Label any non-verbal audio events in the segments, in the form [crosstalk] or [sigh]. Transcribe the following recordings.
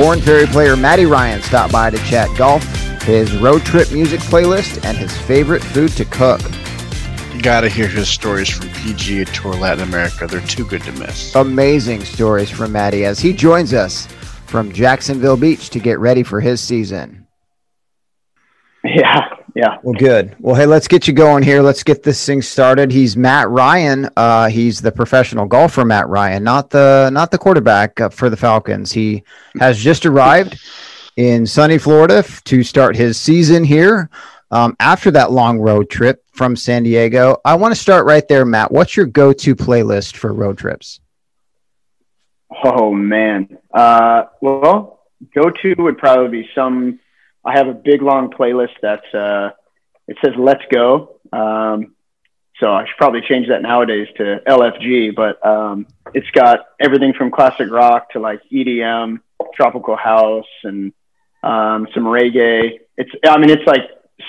Korn Ferry player Matty Ryan stopped by to chat golf, his road trip music playlist, and his favorite food to cook. You gotta hear his stories from PGA Tour Latin America. They're too good to miss. Amazing stories from Matty as he joins us from Jacksonville Beach to get ready for his season. Yeah. Well, good. Well, hey, let's get you going here. Let's get this thing started. He's Matt Ryan. Uh, he's the professional golfer, Matt Ryan, not the not the quarterback uh, for the Falcons. He has just arrived in sunny Florida f- to start his season here. Um, after that long road trip from San Diego, I want to start right there, Matt. What's your go-to playlist for road trips? Oh man. Uh, well, go to would probably be some. I have a big long playlist that's uh, it says "Let's Go." Um, so I should probably change that nowadays to LFG. But um, it's got everything from classic rock to like EDM, tropical house, and um, some reggae. It's I mean it's like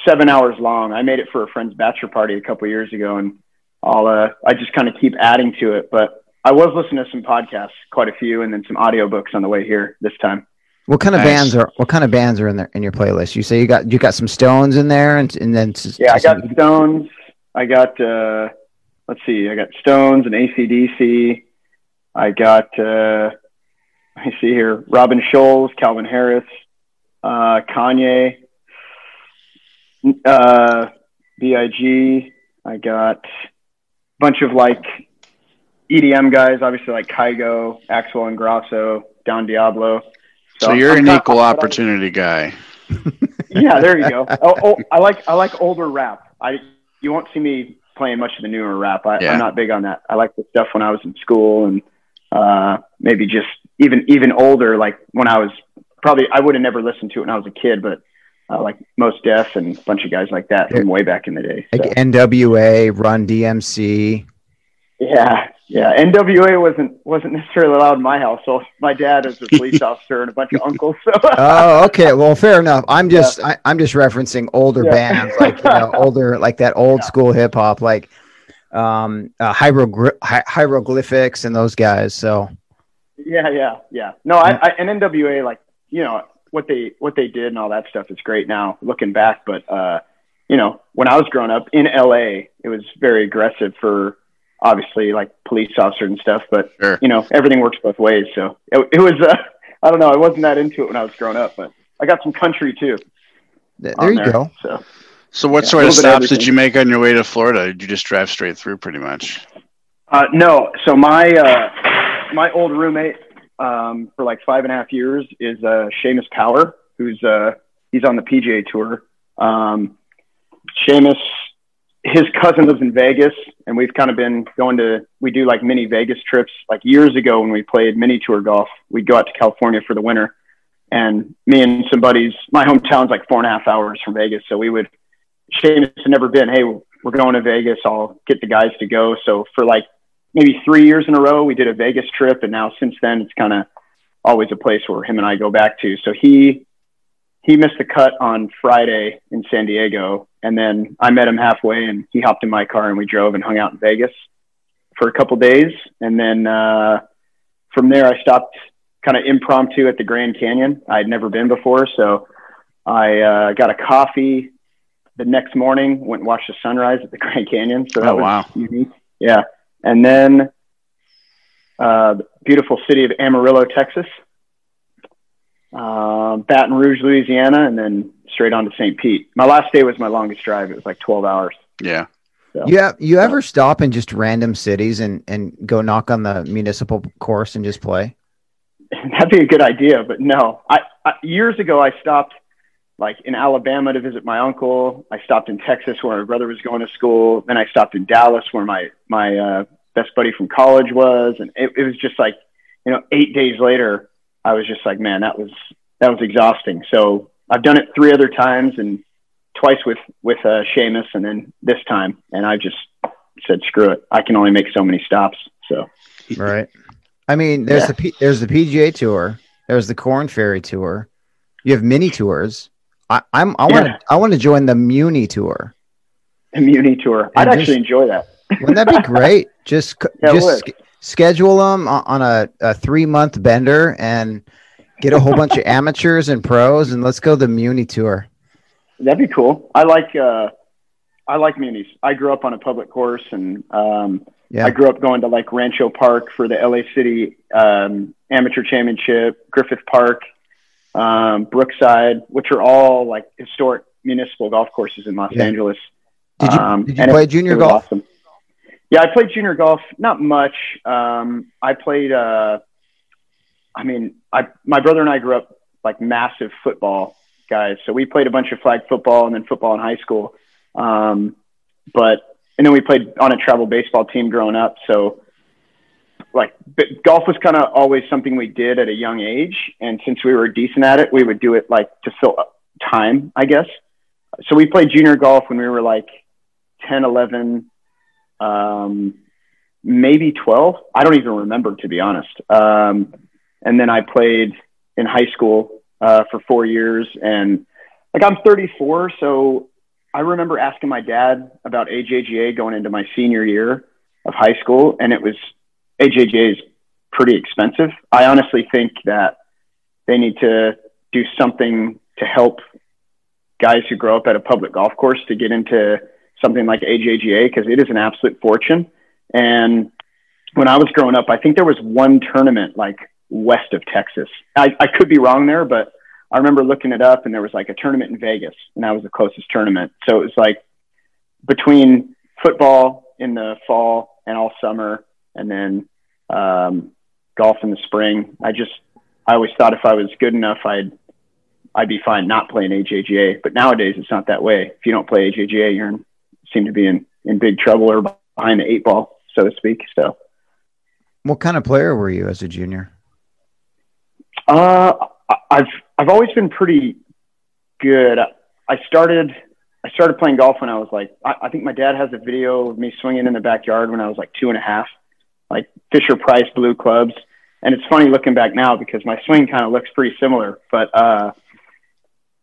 seven hours long. I made it for a friend's bachelor party a couple years ago, and I'll uh, I just kind of keep adding to it. But I was listening to some podcasts, quite a few, and then some audiobooks on the way here this time. What kind of Nice. bands are what kind of bands are in there in your playlist? You say you got you got some Stones in there, and and then Yeah, I got some- Stones. I got uh, let's see, I got Stones and ACDC. I got uh, let me see here, Robin Schulz, Calvin Harris, uh, Kanye, uh, Big. I got a bunch of like EDM guys, obviously like Kygo, Axwell Ingrosso, Don Diablo. So, you're I'm an kind- equal but I- opportunity guy. [laughs] yeah, there you go. Oh, oh, I like I like older rap. I you won't see me playing much of the newer rap. I, Yeah. I'm not big on that. I like the stuff when I was in school and uh, maybe just even even older. Like when I was probably I would have never listened to it when I was a kid, but uh, like Mos Def and a bunch of guys like that from way back in the day. So, like NWA, Run DMC. yeah, yeah. NWA wasn't wasn't necessarily allowed in my household. My dad is a police [laughs] officer and a bunch of uncles. So Oh, okay. Well, fair enough. I'm just I, I'm just referencing older Yeah. bands, like you know, [laughs] older like that old school hip hop, like um uh, hierogly- hi- hieroglyphics and those guys. So Yeah, yeah, yeah. No, I, I and NWA like you know what they what they did and all that stuff is great now looking back. But uh, you know when I was growing up in LA, it was very aggressive for obviously like police officers and stuff. But Sure. you know everything works both ways. So it, it was uh, I don't know I wasn't that into it when I was growing up, but I got some country too. th- on there you go. So So what Yeah, sort of little bit of stops did you make on your way to Florida? Did you just drive straight through pretty much? Uh, no. So my uh, my old roommate um, for like five and a half years is uh, Seamus Power, who's uh, he's on the PGA Tour. Um, Seamus, his cousin lives in Vegas, and we've kind of been going to we do like mini Vegas trips. Like years ago when we played mini tour golf, we'd go out to California for the winter, and me and some buddies. My hometown's like four and a half hours from Vegas, so we would. Seamus had never been. Hey, we're going to Vegas. I'll get the guys to go. So for like maybe three years in a row, we did a Vegas trip, and now since then, it's kind of always a place where him and I go back to. So he he missed the cut on Friday in San Diego, and then I met him halfway, and he hopped in my car, and we drove and hung out in Vegas for a couple days, and then uh, from there, I stopped kind of impromptu at the Grand Canyon. I'd never been before, so I uh, got a coffee. The next morning, went and watched the sunrise at the [laughs] Grand Canyon. So that Oh, was wow. unique. Yeah, and then uh, the beautiful city of Amarillo, Texas, uh, Baton Rouge, Louisiana, and then straight on to St. Pete. My last day was my longest drive. It was like 12 hours. Yeah. So, You have, you ever stop in just random cities and and go knock on the municipal course and just play? [laughs] that'd be a good idea, but no. I, I years ago I stopped like in Alabama to visit my uncle. I stopped in Texas where my brother was going to school. Then I stopped in Dallas where my my uh, best buddy from college was, and it, it was just like you know eight days later I was just like man that was that was exhausting. So I've done it three other times and twice with with uh, Seamus, and then this time, and I just said screw it. I can only make so many stops. So Right. I mean, there's Yeah. the P, there's the PGA Tour, there's the Korn Ferry Tour. You have mini tours. I, I'm I want to Yeah. I want to join the Muni Tour. The Muni tour, I'd And actually enjoy that. Wouldn't that be [laughs] great? Just Yeah, just would. schedule them on, on a, a three month bender and Get a whole bunch of [laughs] amateurs and pros, and let's go the Muni tour. That'd be cool. I like uh, I like munis. I grew up on a public course, and um, Yeah. I grew up going to like Rancho Park for the LA City um, Amateur Championship, Griffith Park, um, Brookside, which are all like historic municipal golf courses in Los Yeah. Angeles. Did you, Um, did you play it- junior it golf? Awesome. Yeah, I played junior golf. Not much. Um, I played. Uh, I mean, I my brother and I grew up like massive football guys, so we played a bunch of flag football and then football in high school. Um, but and then we played on a travel baseball team growing up. So like golf was kind of always something we did at a young age, and since we were decent at it, we would do it like to fill up time, I guess. So we played junior golf when we were like 10, 11, um, maybe 12. I don't even remember, to be honest. Um, and then I played in high school uh, for four years. And like I'm 34, so I remember asking my dad about AJGA going into my senior year of high school, and it was AJGA is pretty expensive. I honestly think that they need to do something to help guys who grow up at a public golf course to get into something like AJGA because it is an absolute fortune. And when I was growing up, I think there was one tournament like west of Texas. I, I could be wrong there, but I remember looking it up and there was like a tournament in Vegas and that was the closest tournament. So it was like between football in the fall and all summer and then um, golf in the spring. I just, I always thought if I was good enough, I'd, I'd be fine not playing AJGA. But nowadays it's not that way. If you don't play AJGA, in, seem to be in, in big trouble or behind the eight ball, so to speak. So, What kind of player were you as a junior? Uh, I've I've always been pretty good. I started I started playing golf when I was like I, I think my dad has a video of me swinging in the backyard when I was like two and a half, like Fisher Price blue clubs. And it's funny looking back now because my swing kind of looks pretty similar. But uh,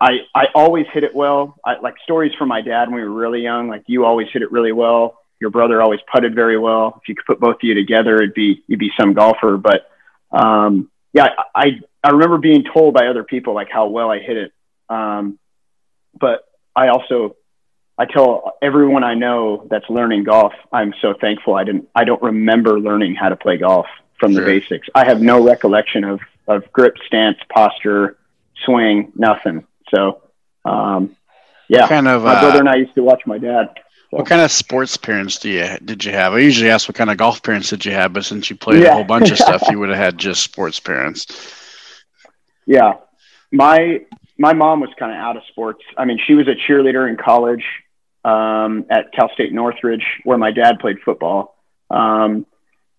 I I always hit it well. I, like stories from my dad when we were really young. Like you always hit it really well. Your brother always putted very well. If you could put both of you together, it'd be you'd be some golfer. But um, yeah, I I remember being told by other people like how well I hit it. Um, but I also I tell everyone I know that's learning golf, I'm so thankful I didn't I don't remember learning how to play golf from the basics. I have no recollection of of grip, stance, posture, swing, nothing. So um, yeah, What kind of my brother uh, and I used to watch my dad. what kind of sports parents do you did you have? I usually ask what kind of golf parents did you have, but since you played a whole bunch of [laughs] stuff, you would have had just sports parents. Yeah. My my mom was kind of out of sports. I mean, she was a cheerleader in college um, at Cal State Northridge, where my dad played football. Um,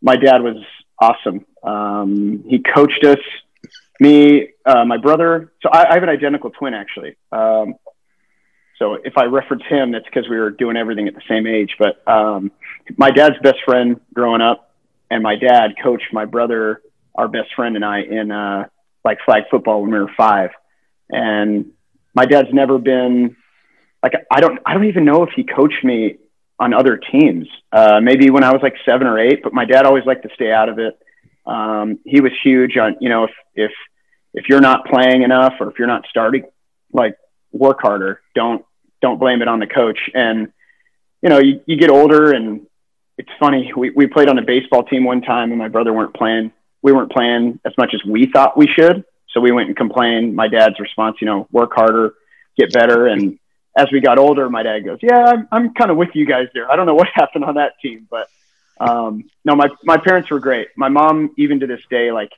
my dad was awesome. Um, he coached us, me, uh, my brother. So I, I have an identical twin, actually. Um, so if I reference him, that's because we were doing everything at the same age. But um, my dad's best friend growing up, and my dad coached my brother, our best friend, and I in uh, like flag football when we were five. And my dad's never been like I don't I don't even know if he coached me on other teams. Uh, maybe when I was like seven or eight, but my dad always liked to stay out of it. Um, he was huge on you know if if if you're not playing enough or if you're not starting, like work harder. Don't don't blame it on the coach. And you know you, you get older and it's funny. We we played on a baseball team one time and my brother weren't playing. We weren't playing as much as we thought we should. So we went and complained. My dad's response, you know, work harder, get better. And as we got older, my dad goes, "Yeah, I'm, I'm kind of with you guys there. I don't know what [laughs] happened on that team, but um, no, my my parents were great. My mom, even to this day, like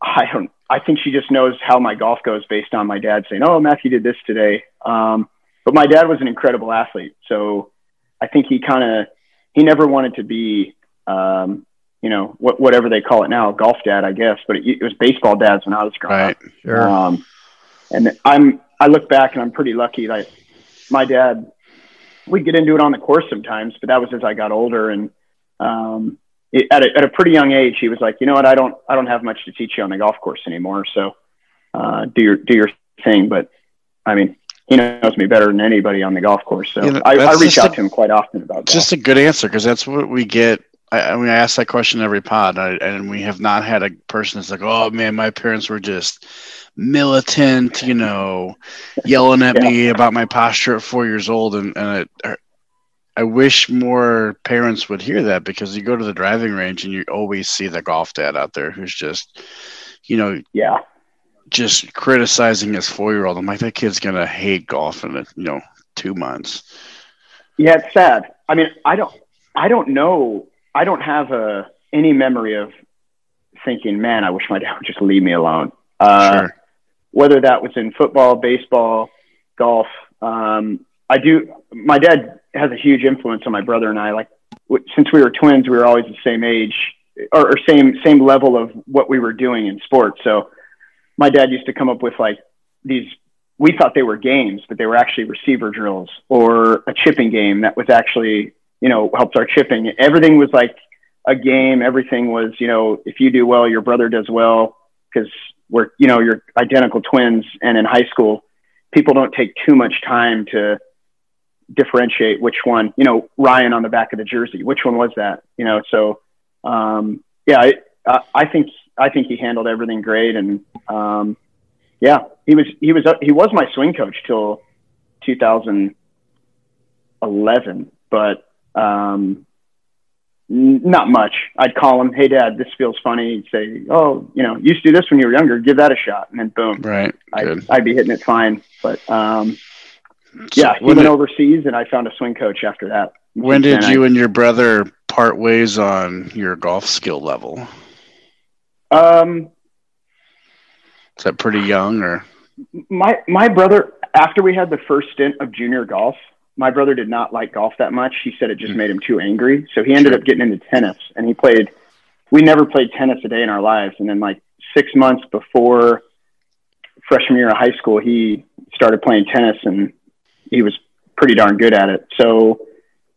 I don't, I think she just knows how my golf goes based on my dad saying, "Oh, Matthew did this today." Um, but my dad was an incredible athlete, so I think he kind of he never wanted to be. Um, you know, what, whatever they call it now, golf dad, I guess, but it, it was baseball dads when I was growing up. Right. Sure. Um, and I'm, I look back and I'm pretty lucky that my dad, we'd get into it on the course sometimes, but that was as I got older. And, um, it, at a, at a pretty young age, he was like, you know what, I don't, I don't have much to teach you on the golf course anymore. So, uh, do your, do your thing. But I mean, he knows me better than anybody on the golf course. So I, I reach out a- to him quite often about golf. just a good answer because that's what we get I, I mean, I ask that question every pod, I, and we have not had a person that's like, "Oh man, my parents were just militant," you know, yelling at [laughs] Yeah. me about my posture at four years old, and and it, I wish more parents would hear that because you go to the driving range and you always see the golf dad out there who's just, you know, Yeah. just criticizing his four year old. I'm like, that kid's gonna hate golf in you know two months. Yeah, it's sad. I mean, I don't, I don't know. I don't have a any memory of thinking, man, I wish my dad would just leave me alone. Uh, sure. Whether that was in football, baseball, golf. Um, I do. My dad has a huge influence on my brother and I. Like w- since we were twins, we were always the same age or, or same same level of what we were doing in sports. So my dad used to come up with like these we thought they were games, but they were actually receiver drills or a chipping game that was actually, you know, helped our chipping. Everything was like a game. Everything was, you know, if you do well, your brother does well because we're, you know, you're identical twins. And in high school, people don't take too much time to differentiate which one, you know, Ryan on the back of the jersey, which one was that, you know? So, um, yeah, I, I- I think, I think he handled everything great. And, um, yeah, he was he was he was my swing coach till 2011, but um, n- not much. I'd call him, "Hey, Dad, this feels funny." He'd say, "Oh, you know, you used to do this when you were younger. Give that a shot." And then boom, Right. I'd, I'd be hitting it fine. But um, yeah, he went overseas, and I found a swing coach after that. when did And I- you and your brother part ways on your golf skill level? Um, Is that pretty young or? my my brother after we had the first stint of junior golf my brother did not like golf that much. He said it just hmm. made him too angry. So he ended Sure. up getting into tennis and he played we never played tennis a day in our lives. And then like six months before freshman year of high school he started playing tennis and he was pretty darn good at it. So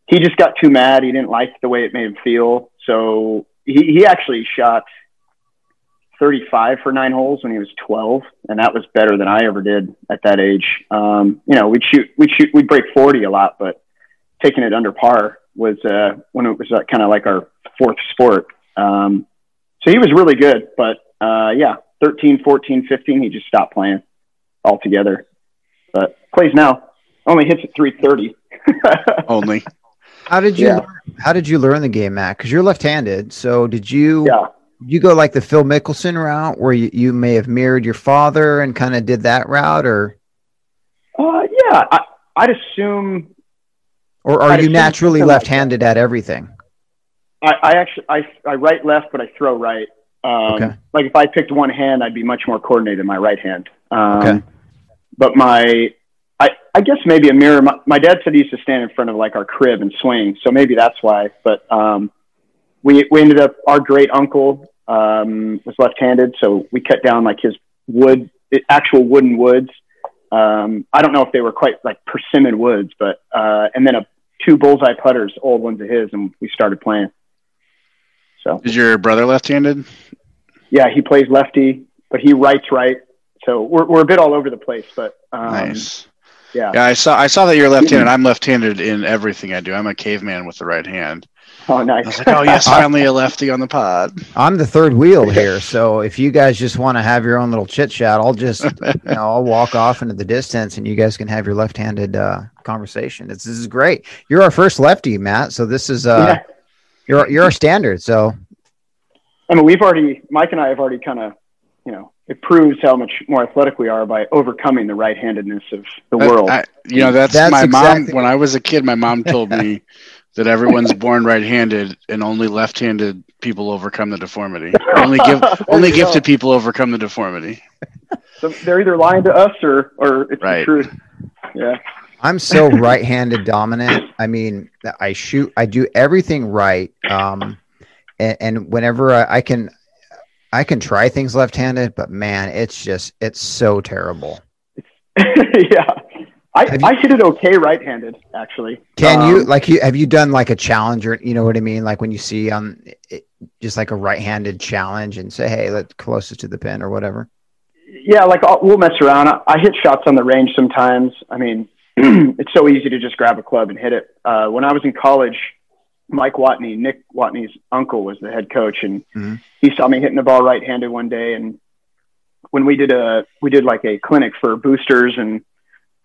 he just got too mad. He didn't like the way it made him feel. So he, he actually shot 35 for nine holes when he was 12, and that was better than I ever did at that age. Um, you know, we'd shoot, we'd shoot, we'd break 40 a lot, but taking it under par was uh, when it was uh, kind of like our fourth sport. Um, so he was really good, but uh, yeah, 13, 14, 15, he just stopped playing altogether. But plays now, only hits at 330. [laughs] Only. How did you Yeah. how did you learn the game, Matt? Because you're left-handed. So did you yeah. You go like the Phil Mickelson route where you, you may have mirrored your father and kind of did that route or Uh, yeah, I, I'd assume or are I'd you naturally left-handed at everything? I, I actually I, I right left, but I throw right. Um, Okay. Like if I picked one hand, I'd be much more coordinated in my right hand. Um, Okay. But my, I, I guess maybe a mirror. My, my dad said he used to stand in front of like our crib and swing, so maybe that's why. But um, we we ended up our great uncle um, was left-handed, so we cut down like his wood, actual wooden woods. Um, I don't know if they were quite like persimmon woods, but uh, and then a two bullseye putters, old ones of his, and we started playing. So Is your brother left-handed? yeah, he plays lefty, but he writes right. So we're we're a bit all over the place, but um, nice. yeah. Yeah, I saw. I saw that you're left-handed. [clears throat] I'm left-handed in everything I do. I'm a caveman with the right hand. Oh, I nice. was like, oh yes, [laughs] finally a lefty on the pod. I'm the third wheel [laughs] here, so if you guys just want to have your own little chit chat, I'll just you know I'll walk off into the distance, and you guys can have your left-handed uh, conversation. It's, this is great. You're our first lefty, Matt. So this is uh, yeah. you're you're our standard. So I mean, we've already Mike and I have already kind of, you know, it proves how much more athletic we are by overcoming the right-handedness of the world. I, you know, that's, That's my exactly- mom. When I was a kid, my mom [laughs] told me that everyone's born right-handed, and only left-handed people overcome the deformity. Only give, [laughs] only you go. gifted people overcome the deformity. so they're either lying to us or or it's Right. the truth. Yeah. I'm so right-handed dominant. I mean, I shoot, I do everything right. Um, and, and whenever I, I can, I can try things left-handed, but man, it's just it's so terrible. [laughs] yeah. I, you- I hit it okay right-handed, actually. Can you Um, like you have you done like a challenge or you know what I mean? Like when you see um it, just like a right-handed challenge and say, hey, let's closest to the pin or whatever. yeah, like I'll, we'll mess around. I, I hit shots on the range sometimes. I mean, [clears throat] it's so easy to just grab a club and hit it. Uh, when I was in college, Mike Watney, Nick Watney's uncle, was the head coach, and Mhm. he saw me hitting the ball right-handed one day. And when we did a we did like a clinic for boosters and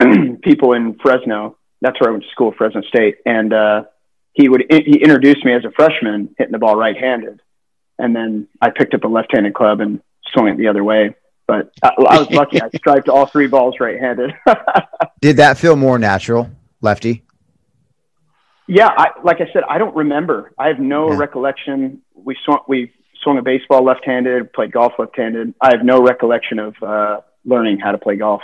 [clears throat] people in Fresno. That's where I went to school, Fresno State, and uh, he would he introduced me as a freshman hitting the ball right-handed, and then I picked up a left-handed club and swung it the other way. But I, I was lucky; I striped all three balls right-handed. [laughs] Did that feel more natural, lefty? Yeah, I, like I said, I don't remember. I have no Yeah. recollection. We swung, we swung a baseball left-handed, played golf left-handed. I have no recollection of uh, learning how to play golf.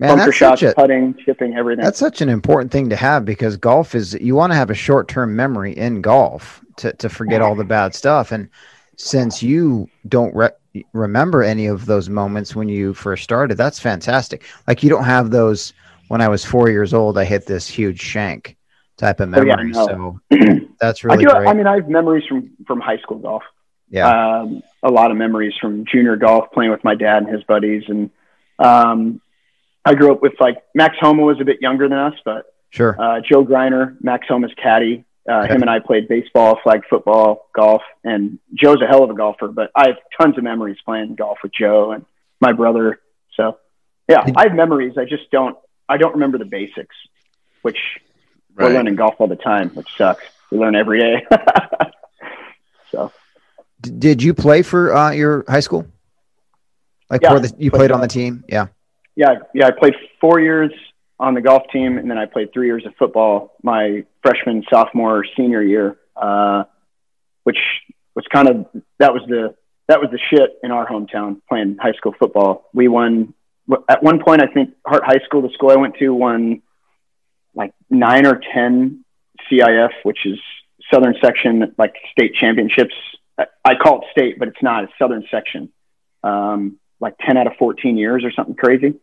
Man, Bunker that's shots, such a putting, chipping, everything. that's such an important thing to have because golf is you want to have a short term memory in golf to to forget all the bad stuff. And since you don't re- remember any of those moments when you first started, that's fantastic. Like you don't have those when I was four years old, I hit this huge shank type of Oh, yeah, memory. so [clears throat] that's really I do. great. I mean, I have memories from from high school golf. yeah. Um, a lot of memories from junior golf, playing with my dad and his buddies, and um, I grew up with like Max Homa was a bit younger than us, but sure. uh, Joe Greiner, Max Homa's caddy. Uh, Okay. Him and I played baseball, flag football, golf, and Joe's a hell of a golfer. But I have tons of memories playing golf with Joe and my brother. So, yeah, I have memories. I just don't. I don't remember the basics, which we're Right. learning golf all the time, which sucks. We learn every day. [laughs] so, D- did you play for uh, your high school? Like Yeah, for the you played played on the team? Yeah. Yeah, yeah, I played four years on the golf team, and then I played three years of football my freshman, sophomore, senior year, uh, which was kind of that was the that was the shit in our hometown playing high school football. We won at one point. I think Hart High School, the school I went to, won like nine or ten CIF, which is Southern Section like state championships. I, call it state, but it's not. It's Southern Section. Um, like ten out of fourteen years or something crazy.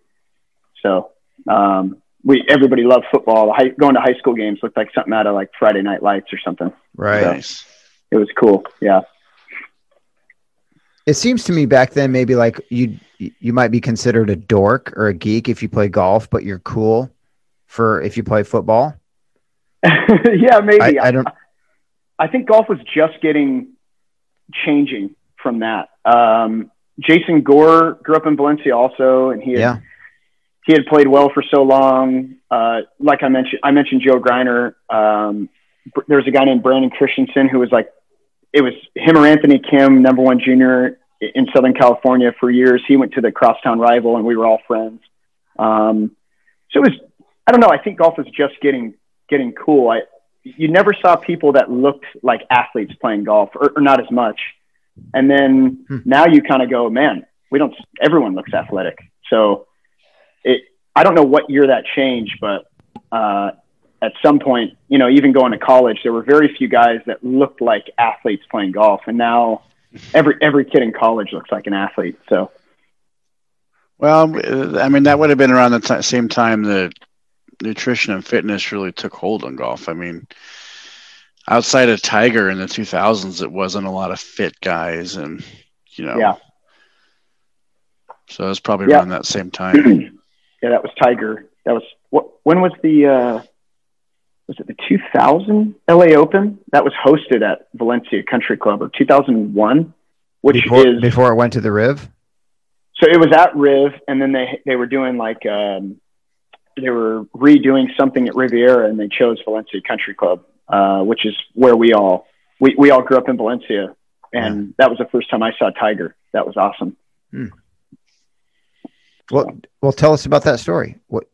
So um, we everybody loved football. High, going to high school games looked like something out of like Friday Night Lights or something. Right. Nice. It was cool. Yeah. It seems to me back then maybe like you you might be considered a dork or a geek if you play golf, but you're cool for if you play football. [laughs] yeah, maybe. I, I don't. I think golf was just getting changing from that. Um, Jason Gore grew up in Valencia also, and he had, Yeah. He had played well for so long. Uh, like I mentioned, I mentioned Joe Greiner. Um, there was a guy named Brandon Christensen who was like, it was him or Anthony Kim, number one junior in Southern California for years. He went to the crosstown rival, and we were all friends. Um, so it was, I don't know. I think golf was just getting getting cool. I you never saw people that looked like athletes playing golf, or, or not as much. And then Hmm. now you kind of go, man, we don't. Everyone looks athletic. So it. I don't know what year that changed, but uh, at some point, you know, even going to college, there were very few guys that looked like athletes playing golf, and now every every kid in college looks like an athlete. So Well, uh, I mean, that would have been around the ti same time that nutrition and fitness really took hold on golf. I mean, outside of Tiger in the 2000s, it wasn't a lot of fit guys, and you know, Yeah. So it was probably Yeah. around that same time. [clears throat] yeah, that was Tiger. That was what? When was the? Uh, was it the 2000 LA Open? That was hosted at Valencia Country Club, or 2001, which before, is before it went to the Riv. so it was at Riv, and then they they were doing like um, they were redoing something at Riviera, and they chose Valencia Country Club, uh, which is where we all we, we all grew up in Valencia, and that was the first time I saw Tiger. That was awesome. Well, well, tell us about that story. What?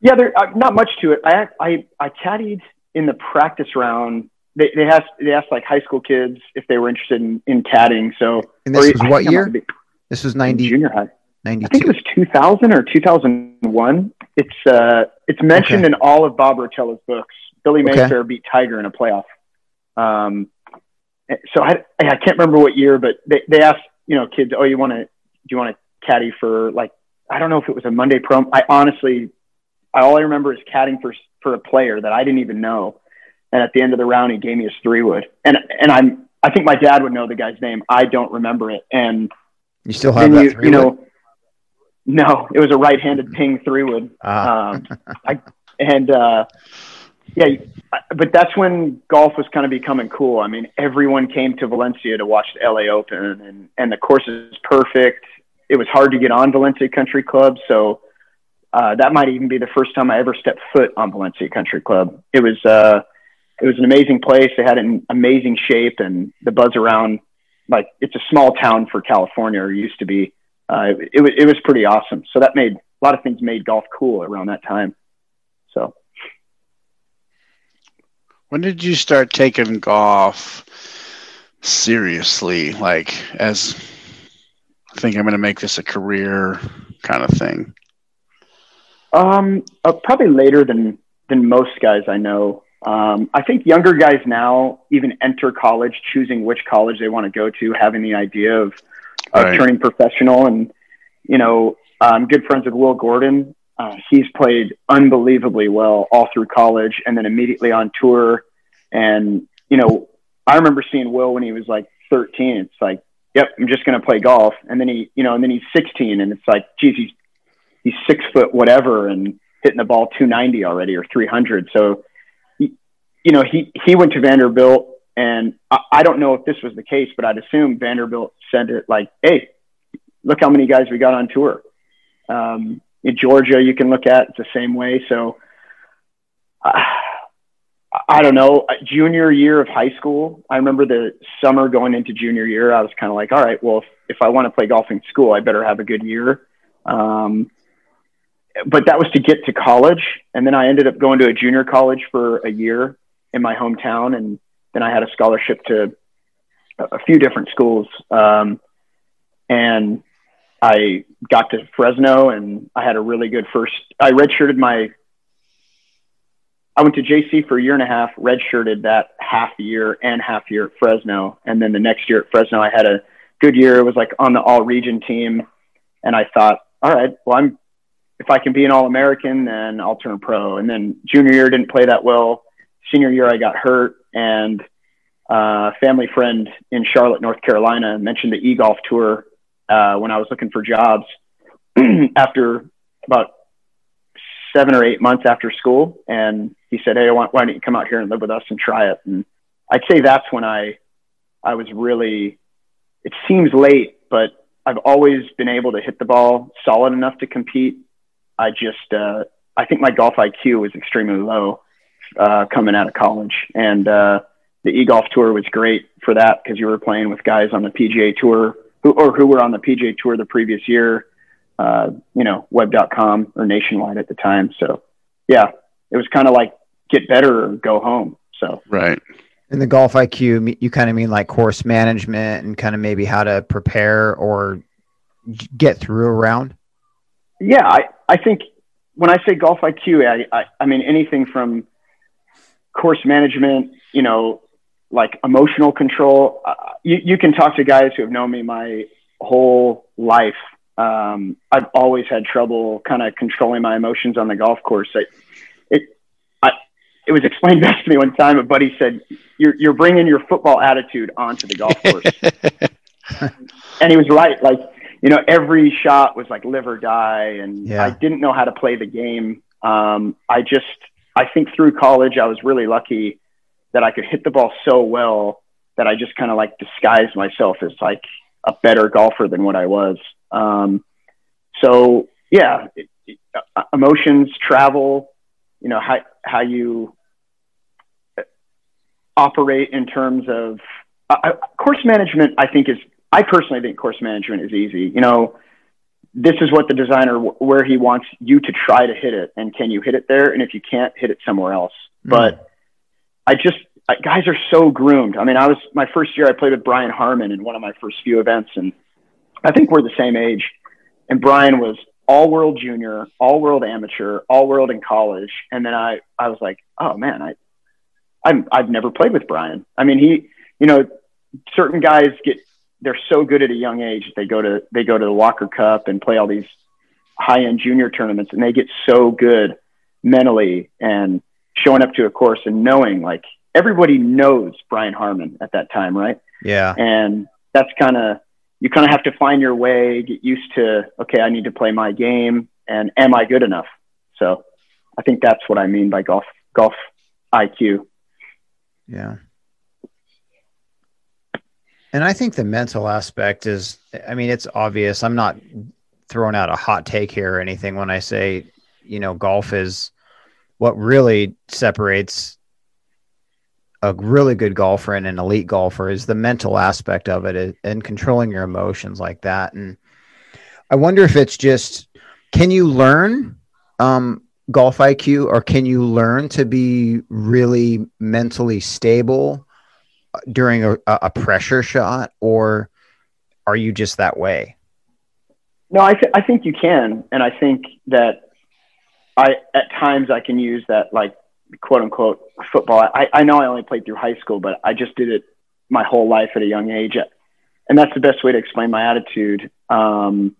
Yeah, there uh, not much to it. I I I caddied in the practice round. They they asked they asked like high school kids if they were interested in in caddying. So And this or was I what year? be This was 90, junior high. I think it was 2000 or 2001. It's uh it's mentioned Okay. in all of Bob Rotella's books. Billy Okay. Mayfair beat Tiger in a playoff. Um, so I I can't remember what year, but they they asked you know kids, oh, you want to do you want to caddy for like I don't know if it was a Monday pro. I honestly, I, all I remember is caddying for for a player that I didn't even know. And at the end of the round, he gave me his three wood, and and I'm I think my dad would know the guy's name. I don't remember it, and You still have that you three you know, no, it was a right-handed ping three wood. Ah, Um, I and uh, yeah, but that's when golf was kind of becoming cool. I mean, everyone came to Valencia to watch the LA Open, and and the course is perfect. It was hard to get on Valencia Country Club, so uh, that might even be the first time I ever stepped foot on Valencia Country Club. It was uh, it was an amazing place. They had an amazing shape, and the buzz around like it's a small town for California, or used to be. Uh, it, it was it was pretty awesome. So that made a lot of things made golf cool around that time. So. When did you start taking golf seriously, like as think I'm going to make this a career kind of thing? Um, uh, probably later than than most guys I know. Um, I think younger guys now even enter college choosing which college they want to go to, having the idea of, of right. turning professional. And you know, I'm good friends with Will Gordon, uh, he's played unbelievably well all through college and then immediately on tour. And, you know, I remember seeing Will when he was like 13. It's like, yep, I'm just going to play golf. And then he, you know, and then he's 16 and it's like, geez, he's, he's six foot whatever and hitting the ball 290 already or 300. So, you know, he, he went to Vanderbilt and I, I don't know if this was the case, but I'd assume Vanderbilt sent it like, Hey, look how many guys we got on tour. Um, in Georgia, you can look at it's the same way. So uh, I don't know. Junior year of high school, I remember the summer going into junior year. I was kind of like, all right, well, if, if I want to play golf in school, I better have a good year. Um, but that was to get to college, and then I ended up going to a junior college for a year in my hometown, and then I had a scholarship to a few different schools. Um, and I got to Fresno and I had a really good first. I redshirted my. I went to JC for a year and a half, redshirted that half year and half year at Fresno, and then the next year at Fresno, I had a good year. It was like on the all region team, and I thought, all right, well, I'm if I can be an all American, then I'll turn pro. And then junior year didn't play that well. Senior year, I got hurt, and a uh, family friend in Charlotte, North Carolina, mentioned the e golf tour uh, when I was looking for jobs [clears throat] after about seven or eight months after school. And he said, Hey, why, why don't you come out here and live with us and try it? And I'd say that's when I, I was really, it seems late, but I've always been able to hit the ball solid enough to compete. I just, uh, I think my golf IQ was extremely low uh, coming out of college. And uh, the e golf tour was great for that because you were playing with guys on the PGA tour who or who were on the PGA Tour the previous year, uh, you know, web.com or nationwide at the time. So, yeah, it was kind of like get better or go home. So, right. In the golf IQ, you kind of mean like course management and kind of maybe how to prepare or get through a round? Yeah, I, I think when I say golf IQ, I, I, I mean anything from course management, you know, like emotional control. Uh, you, you can talk to guys who have known me my whole life. Um, I've always had trouble kind of controlling my emotions on the golf course. I, it, I, it was explained [laughs] best to me one time. A buddy said, "You're you're bringing your football attitude onto the golf course," [laughs] and he was right. Like you know, every shot was like live or die, and yeah. I didn't know how to play the game. Um, I just, I think through college, I was really lucky that I could hit the ball so well that I just kind of like disguised myself as like a better golfer than what I was. Um, so yeah, it, it, uh, emotions, travel, you know, how, how you operate in terms of uh, course management, I think is, I personally think course management is easy. You know, this is what the designer, where he wants you to try to hit it. And can you hit it there? And if you can't, hit it somewhere else. Mm. But I just guys are so groomed. I mean, I was my first year. I played with Brian Harman in one of my first few events, and I think we're the same age. And Brian was all world junior, all world amateur, all world in college. And then I, I was like, oh man, I, I'm, I've never played with Brian. I mean, he, you know, certain guys get, they're so good at a young age. They go to, they go to the Walker Cup and play all these high end junior tournaments, and they get so good mentally and showing up to a course and knowing like everybody knows Brian Harman at that time, right? Yeah. And that's kind of you kind of have to find your way, get used to okay, I need to play my game, and am I good enough? So, I think that's what I mean by golf golf IQ. Yeah. And I think the mental aspect is, I mean, it's obvious. I'm not throwing out a hot take here or anything when I say, you know, golf is what really separates a really good golfer and an elite golfer is the mental aspect of it and controlling your emotions like that. And I wonder if it's just, can you learn um, golf IQ or can you learn to be really mentally stable during a, a pressure shot or are you just that way? No, I, th- I think you can. And I think that I, at times I can use that like quote unquote football. I, I know I only played through high school, but I just did it my whole life at a young age. And that's the best way to explain my attitude. Um,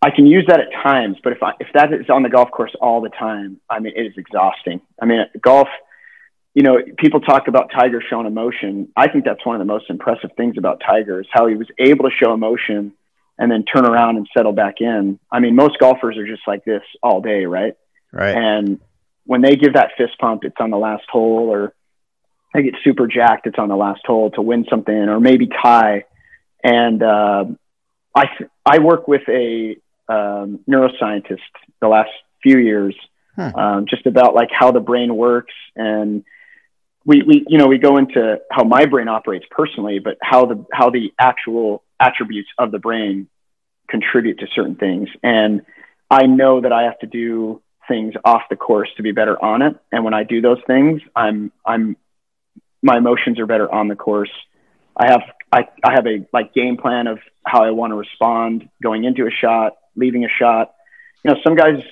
I can use that at times, but if I, if that is on the golf course all the time, I mean, it is exhausting. I mean, golf, you know, people talk about Tiger showing emotion. I think that's one of the most impressive things about Tiger is how he was able to show emotion and then turn around and settle back in. I mean, most golfers are just like this all day, right? Right. And when they give that fist pump, it's on the last hole, or they get super jacked, it's on the last hole to win something, or maybe tie. And uh, I I work with a um, neuroscientist the last few years, huh. um, just about like how the brain works. And we, we you know we go into how my brain operates personally but how the how the actual attributes of the brain contribute to certain things. And i know that i have to do things off the course to be better on it. And when i do those things i'm i'm my emotions are better on the course. I have i, I have a like game plan of how i want to respond going into a shot leaving a shot. You know, some guys,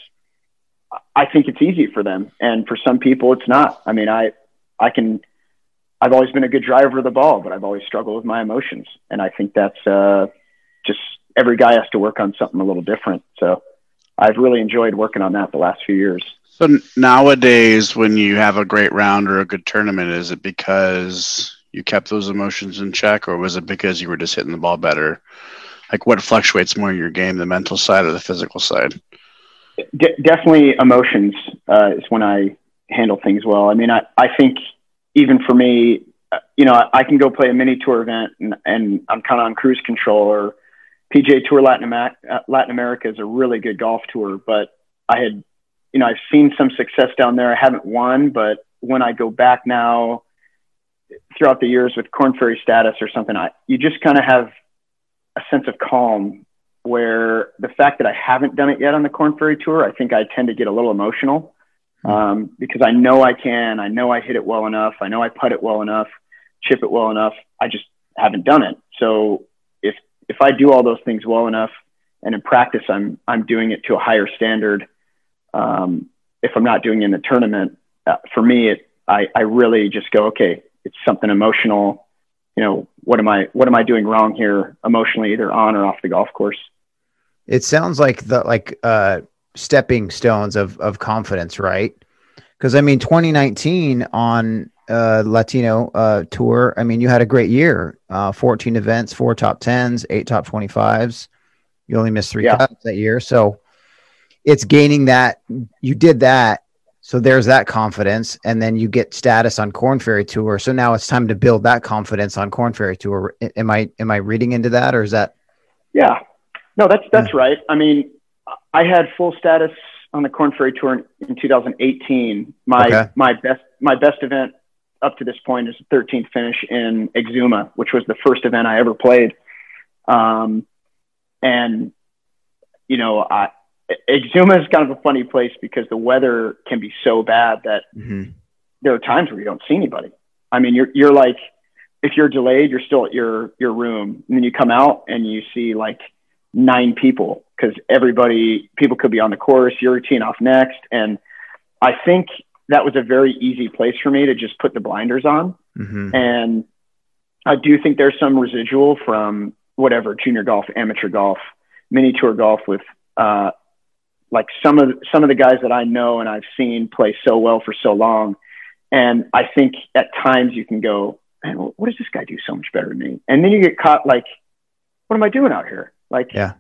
I think it's easy for them, and for some people, it's not. I mean, I, I can, I've always been a good driver of the ball, but I've always struggled with my emotions, and I think that's uh, just every guy has to work on something a little different. So, I've really enjoyed working on that the last few years. So nowadays, when you have a great round or a good tournament, is it because you kept those emotions in check, or was it because you were just hitting the ball better? Like what fluctuates more in your game, the mental side or the physical side? De- definitely emotions uh, is when I handle things well. I mean, I, I think even for me, uh, you know, I, can go play a mini tour event and, and I'm kind of on cruise control or PGA Tour Latin, America, uh, Latin America is a really good golf tour, but I had, you know, I've seen some success down there. I haven't won, but when I go back now throughout the years with Korn Ferry status or something, I, you just kind of have a sense of calm where the fact that I haven't done it yet on the Korn Ferry Tour, I think I tend to get a little emotional hmm. um, because I know I can. I know I hit it well enough. I know I put it well enough, chip it well enough. I just haven't done it. So if if I do all those things well enough, and in practice I'm I'm doing it to a higher standard. Um, if I'm not doing it in the tournament, uh, for me, it I I really just go okay. It's something emotional you know, what am I what am I doing wrong here emotionally, either on or off the golf course? It sounds like the like uh stepping stones of of confidence, right? Because I mean, 2019 on uh, Latino uh, tour, I mean, you had a great year. Uh, 14 events, four top tens, eight top 25s. You only missed three yeah. cuts that year, so it's gaining that. You did that so there's that confidence, and then you get status on Korn Ferry Tour. So now it's time to build that confidence on Korn Ferry Tour. Am I am I reading into that, or is that? Yeah, no, that's that's yeah. right. I mean, I had full status on the Korn Ferry Tour in, in 2018. My okay. my best my best event up to this point is 13th finish in Exuma, which was the first event I ever played. Um, and you know, I Exuma is kind of a funny place because the weather can be so bad that mm-hmm. there are times where you don't see anybody. I mean, you're you're like, if you're delayed, you're still at your your room, and then you come out and you see like nine people because everybody people could be on the course. You're teeing off next, and I think that was a very easy place for me to just put the blinders on, mm-hmm. and I do think there's some residual from whatever junior golf, amateur golf, mini tour golf with uh, like some of some of the guys that I know and I've seen play so well for so long, and I think at times you can go, man, what does this guy do so much better than me? And then you get caught like, what am I doing out here? Like, yeah,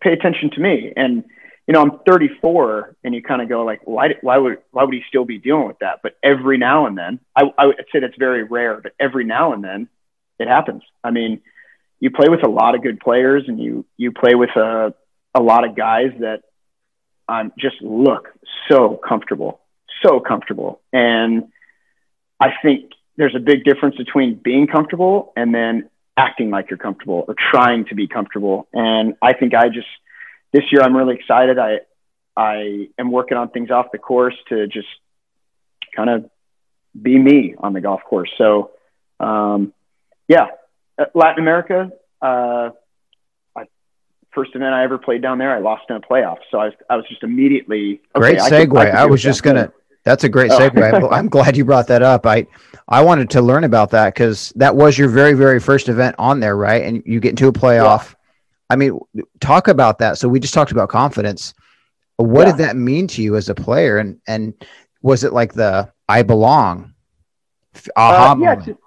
pay attention to me. And you know, I'm 34, and you kind of go like, why, why would, why would he still be dealing with that? But every now and then, I, I would say that's very rare, but every now and then, it happens. I mean, you play with a lot of good players, and you you play with a a lot of guys that um, just look so comfortable, so comfortable, and I think there's a big difference between being comfortable and then acting like you're comfortable or trying to be comfortable. And I think I just this year I'm really excited. I I am working on things off the course to just kind of be me on the golf course. So um, yeah, uh, Latin America. Uh, first event I ever played down there, I lost in a playoff. So I was I was just immediately okay, great segue. I, could, I, I was just gonna. That's a great oh. segue. [laughs] I'm glad you brought that up. I I wanted to learn about that because that was your very very first event on there, right? And you get into a playoff. Yeah. I mean, talk about that. So we just talked about confidence. What yeah. did that mean to you as a player? And and was it like the I belong aha uh, yeah, moment?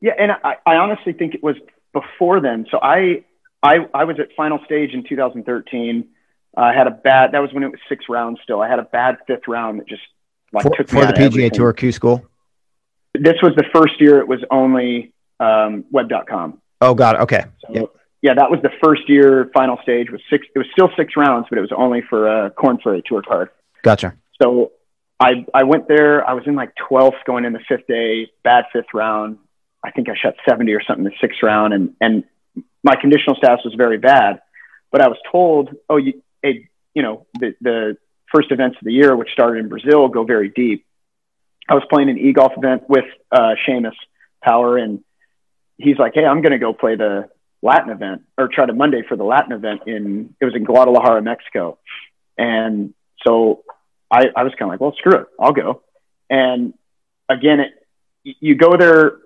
Yeah, and I, I honestly think it was before then. So I I I was at final stage in 2013. I had a bad. That was when it was six rounds. Still, I had a bad fifth round that just like for, took for the PGA everything. Tour Q School. This was the first year. It was only um, web.com. Oh, God. Okay. So, yep yeah, that was the first year final stage was six. It was still six rounds, but it was only for a Korn Ferry tour card. Gotcha. So I I went there. I was in like 12th going in the fifth day, bad fifth round. I think I shot 70 or something the sixth round, and and my conditional status was very bad. But I was told, oh, you, you know, the the first events of the year, which started in Brazil, go very deep. I was playing an e golf event with uh, Seamus Power, and he's like, hey, I'm going to go play the Latin event or try to Monday for the Latin event in it was in Guadalajara, Mexico. And so I, I was kind of like, well, screw it, I'll go. And again, it, you go there.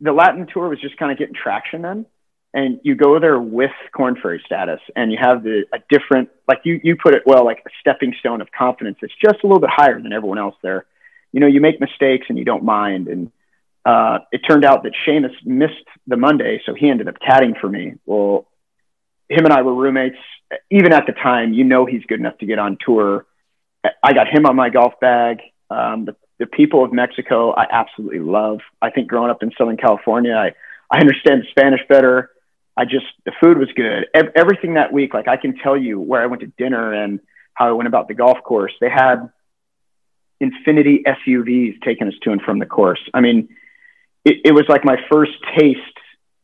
The Latin tour was just kind of getting traction then, and you go there with Korn Ferry status, and you have the a different, like you you put it well, like a stepping stone of confidence. It's just a little bit higher than everyone else there. You know, you make mistakes and you don't mind, and uh, it turned out that Seamus missed the Monday, so he ended up caddying for me. Well, him and I were roommates. Even at the time, you know he's good enough to get on tour. I got him on my golf bag. Um, the, the people of Mexico, I absolutely love. I think growing up in Southern California, I, I understand Spanish better. I just, the food was good. E- everything that week, like I can tell you where I went to dinner and how I went about the golf course. They had Infiniti SUVs taking us to and from the course. I mean, it, it was like my first taste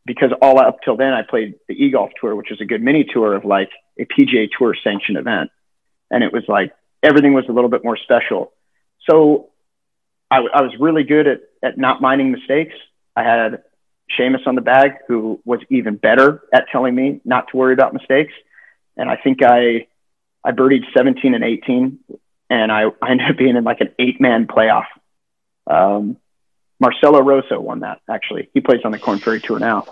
because all up till then I played the eGolf tour, which is a good mini tour of like a PGA tour sanctioned event. And it was like, everything was a little bit more special. So I, I was really good at, at not minding mistakes. I had Seamus on the bag who was even better at telling me not to worry about mistakes. And I think I, I birdied 17 and 18 and I, I ended up being in like an eight man playoff. Um, Marcelo Rozo won that actually. He plays on the Korn Ferry Tour now.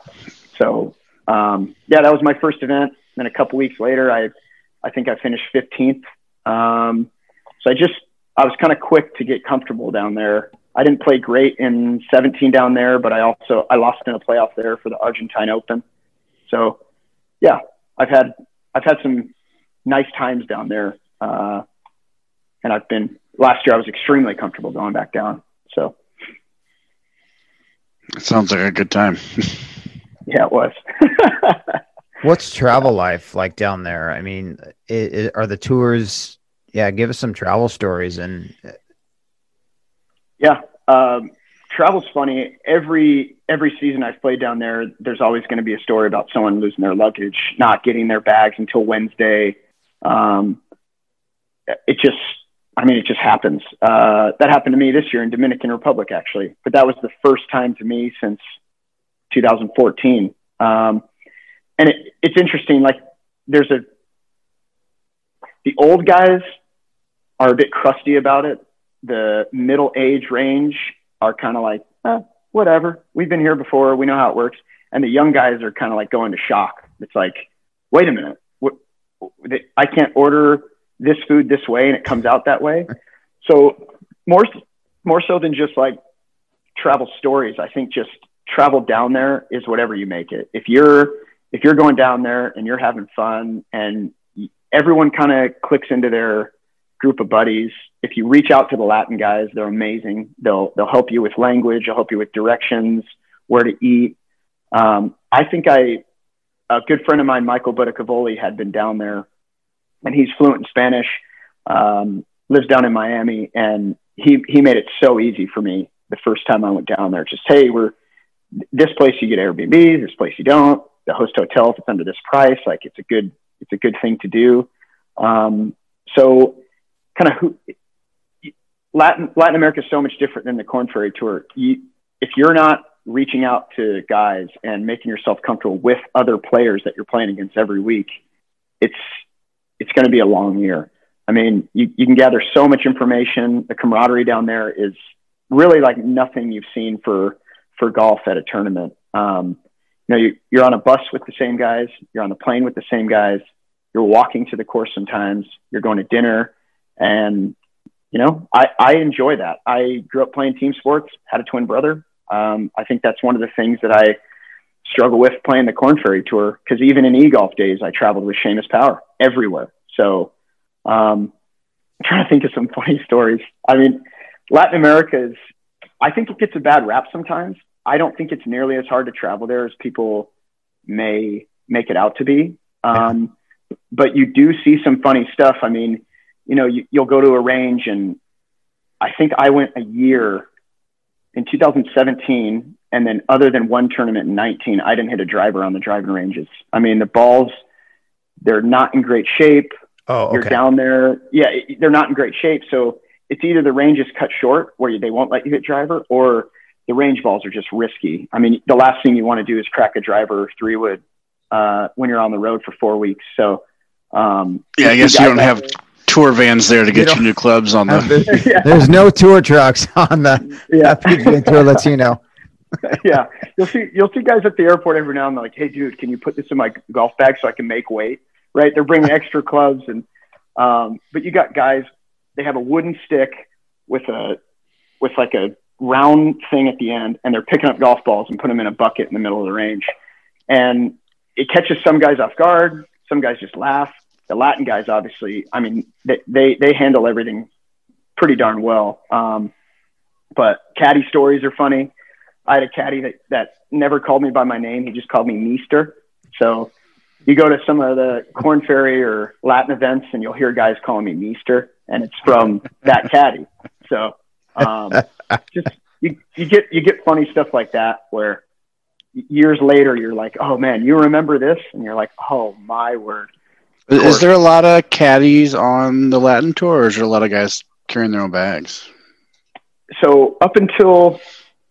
So um, yeah, that was my first event. Then a couple weeks later, I I think I finished 15th. Um, so I just I was kind of quick to get comfortable down there. I didn't play great in 17 down there, but I also I lost in a playoff there for the Argentine Open. So yeah, I've had I've had some nice times down there, uh, and I've been last year I was extremely comfortable going back down. So it sounds like a good time. [laughs] yeah, it was. [laughs] What's travel life like down there? I mean, it, it, are the tours? Yeah, give us some travel stories and. Yeah, um, travel's funny. Every every season I've played down there, there's always going to be a story about someone losing their luggage, not getting their bags until Wednesday. Um, it just I mean, it just happens. Uh, that happened to me this year in Dominican Republic, actually, but that was the first time to me since 2014. Um, and it, it's interesting. Like, there's a the old guys are a bit crusty about it. The middle age range are kind of like, eh, whatever. We've been here before. We know how it works. And the young guys are kind of like going to shock. It's like, wait a minute. What, I can't order this food this way and it comes out that way. [laughs] So more more so than just like travel stories, I think just travel down there is whatever you make it. If you're if you're going down there and you're having fun and everyone kind of clicks into their group of buddies. If you reach out to the Latin guys, they're amazing. They'll they'll help you with language. They'll help you with directions, where to eat. Um, I think I a good friend of mine, Michael Buttacavoli, had been down there, and he's fluent in Spanish. Um, lives down in Miami, and he he made it so easy for me the first time I went down there. Just hey, we're this place you get Airbnb, this place you don't. The host hotel if it's under this price, like it's a good it's a good thing to do. Um, so kind of who Latin Latin America is so much different than the Korn Ferry Tour. You, if you're not reaching out to guys and making yourself comfortable with other players that you're playing against every week, it's it's going to be a long year. I mean, you, you can gather so much information. The camaraderie down there is really like nothing you've seen for for golf at a tournament. Um, you know, you, you're on a bus with the same guys. You're on the plane with the same guys. You're walking to the course sometimes. You're going to dinner, and you know, I, I enjoy that. I grew up playing team sports. Had a twin brother. Um, I think that's one of the things that I struggle with playing the Korn Ferry Tour because even in eGolf days, I traveled with Seamus Power everywhere. So um, I'm trying to think of some [laughs] funny stories. I mean, Latin America is, I think it gets a bad rap sometimes. I don't think it's nearly as hard to travel there as people may make it out to be. Um, but you do see some funny stuff. I mean, you know, you, you'll go to a range and I think I went a year in 2017, and then other than one tournament in 19, I didn't hit a driver on the driving ranges. I mean, the balls, they're not in great shape. Oh, okay. You're down there. Yeah, they're not in great shape. So it's either the range is cut short where they won't let you hit driver or the range balls are just risky. I mean, the last thing you want to do is crack a driver three wood uh, when you're on the road for four weeks. So, um, yeah, I guess you don't have tour vans there to get you, new clubs on the. [laughs] yeah. There's no tour trucks on the yeah. [laughs] PGA Tour Latino. [laughs] yeah, you'll see you'll see guys at the airport every now and then like, hey, dude, can you put this in my golf bag so I can make weight? Right? They're bringing extra clubs and, um, but you got guys. They have a wooden stick with a with like a round thing at the end, and they're picking up golf balls and put them in a bucket in the middle of the range, and it catches some guys off guard. Some guys just laugh the Latin guys, obviously, I mean, they, they, they handle everything pretty darn well. Um, but caddy stories are funny. I had a caddy that, that never called me by my name. He just called me Meester. So you go to some of the Korn Ferry or Latin events and you'll hear guys calling me Meester and it's from that caddy. So, um, [laughs] just, you, you get, you get funny stuff like that where years later you're like, oh man, you remember this? And you're like, oh my word. Is there a lot of caddies on the Latin tour, or is there a lot of guys carrying their own bags? So up until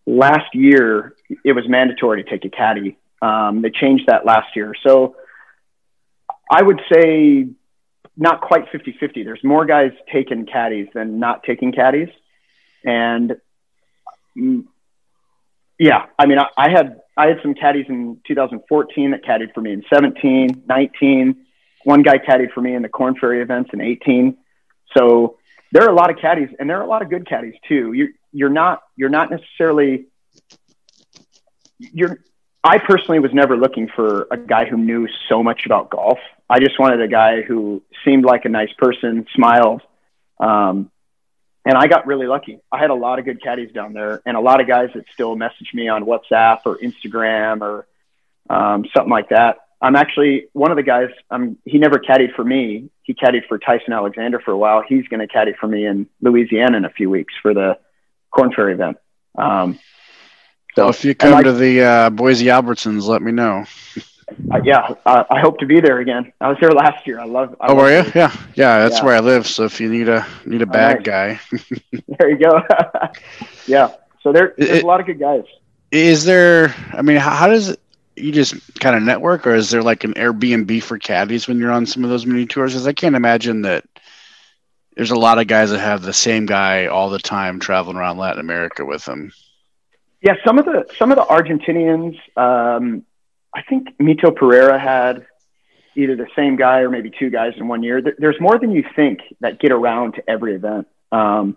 last year, it was mandatory to take a caddy. Um, they changed that last year. So I would say not quite 50 50. There's more guys taking caddies than not taking caddies. And mm, yeah, I mean, I, I, had I had some caddies in 2014 that caddied for me in 17, 19 one guy caddied for me in the Korn Ferry events in 18. So there are a lot of caddies, and there are a lot of good caddies too. You're you're not you're not necessarily you're. I personally was never looking for a guy who knew so much about golf. I just wanted a guy who seemed like a nice person, smiled, um, and I got really lucky. I had a lot of good caddies down there, and a lot of guys that still message me on WhatsApp or Instagram or um, something like that. I'm actually one of the guys. Um, he never caddied for me. He caddied for Tyson Alexander for a while. He's going to caddy for me in Louisiana in a few weeks for the Korn Ferry event. Um, so well, if you come I, to the uh, Boise Albertsons, let me know. Uh, yeah, uh, I hope to be there again. I was there last year. I love. I oh, were you? Yeah, yeah. That's yeah. where I live. So if you need a need a bag guy, [laughs] there you go. [laughs] yeah. So there, there's it, a lot of good guys. Is there? I mean, how, how does it? You just kind of network, or is there like an Airbnb for caddies when you're on some of those mini tours? Because I can't imagine that there's a lot of guys that have the same guy all the time traveling around Latin America with them. Yeah, some of the some of the Argentinians, um, I think Mito Pereira had either the same guy or maybe two guys in one year. There's more than you think that get around to every event. Um,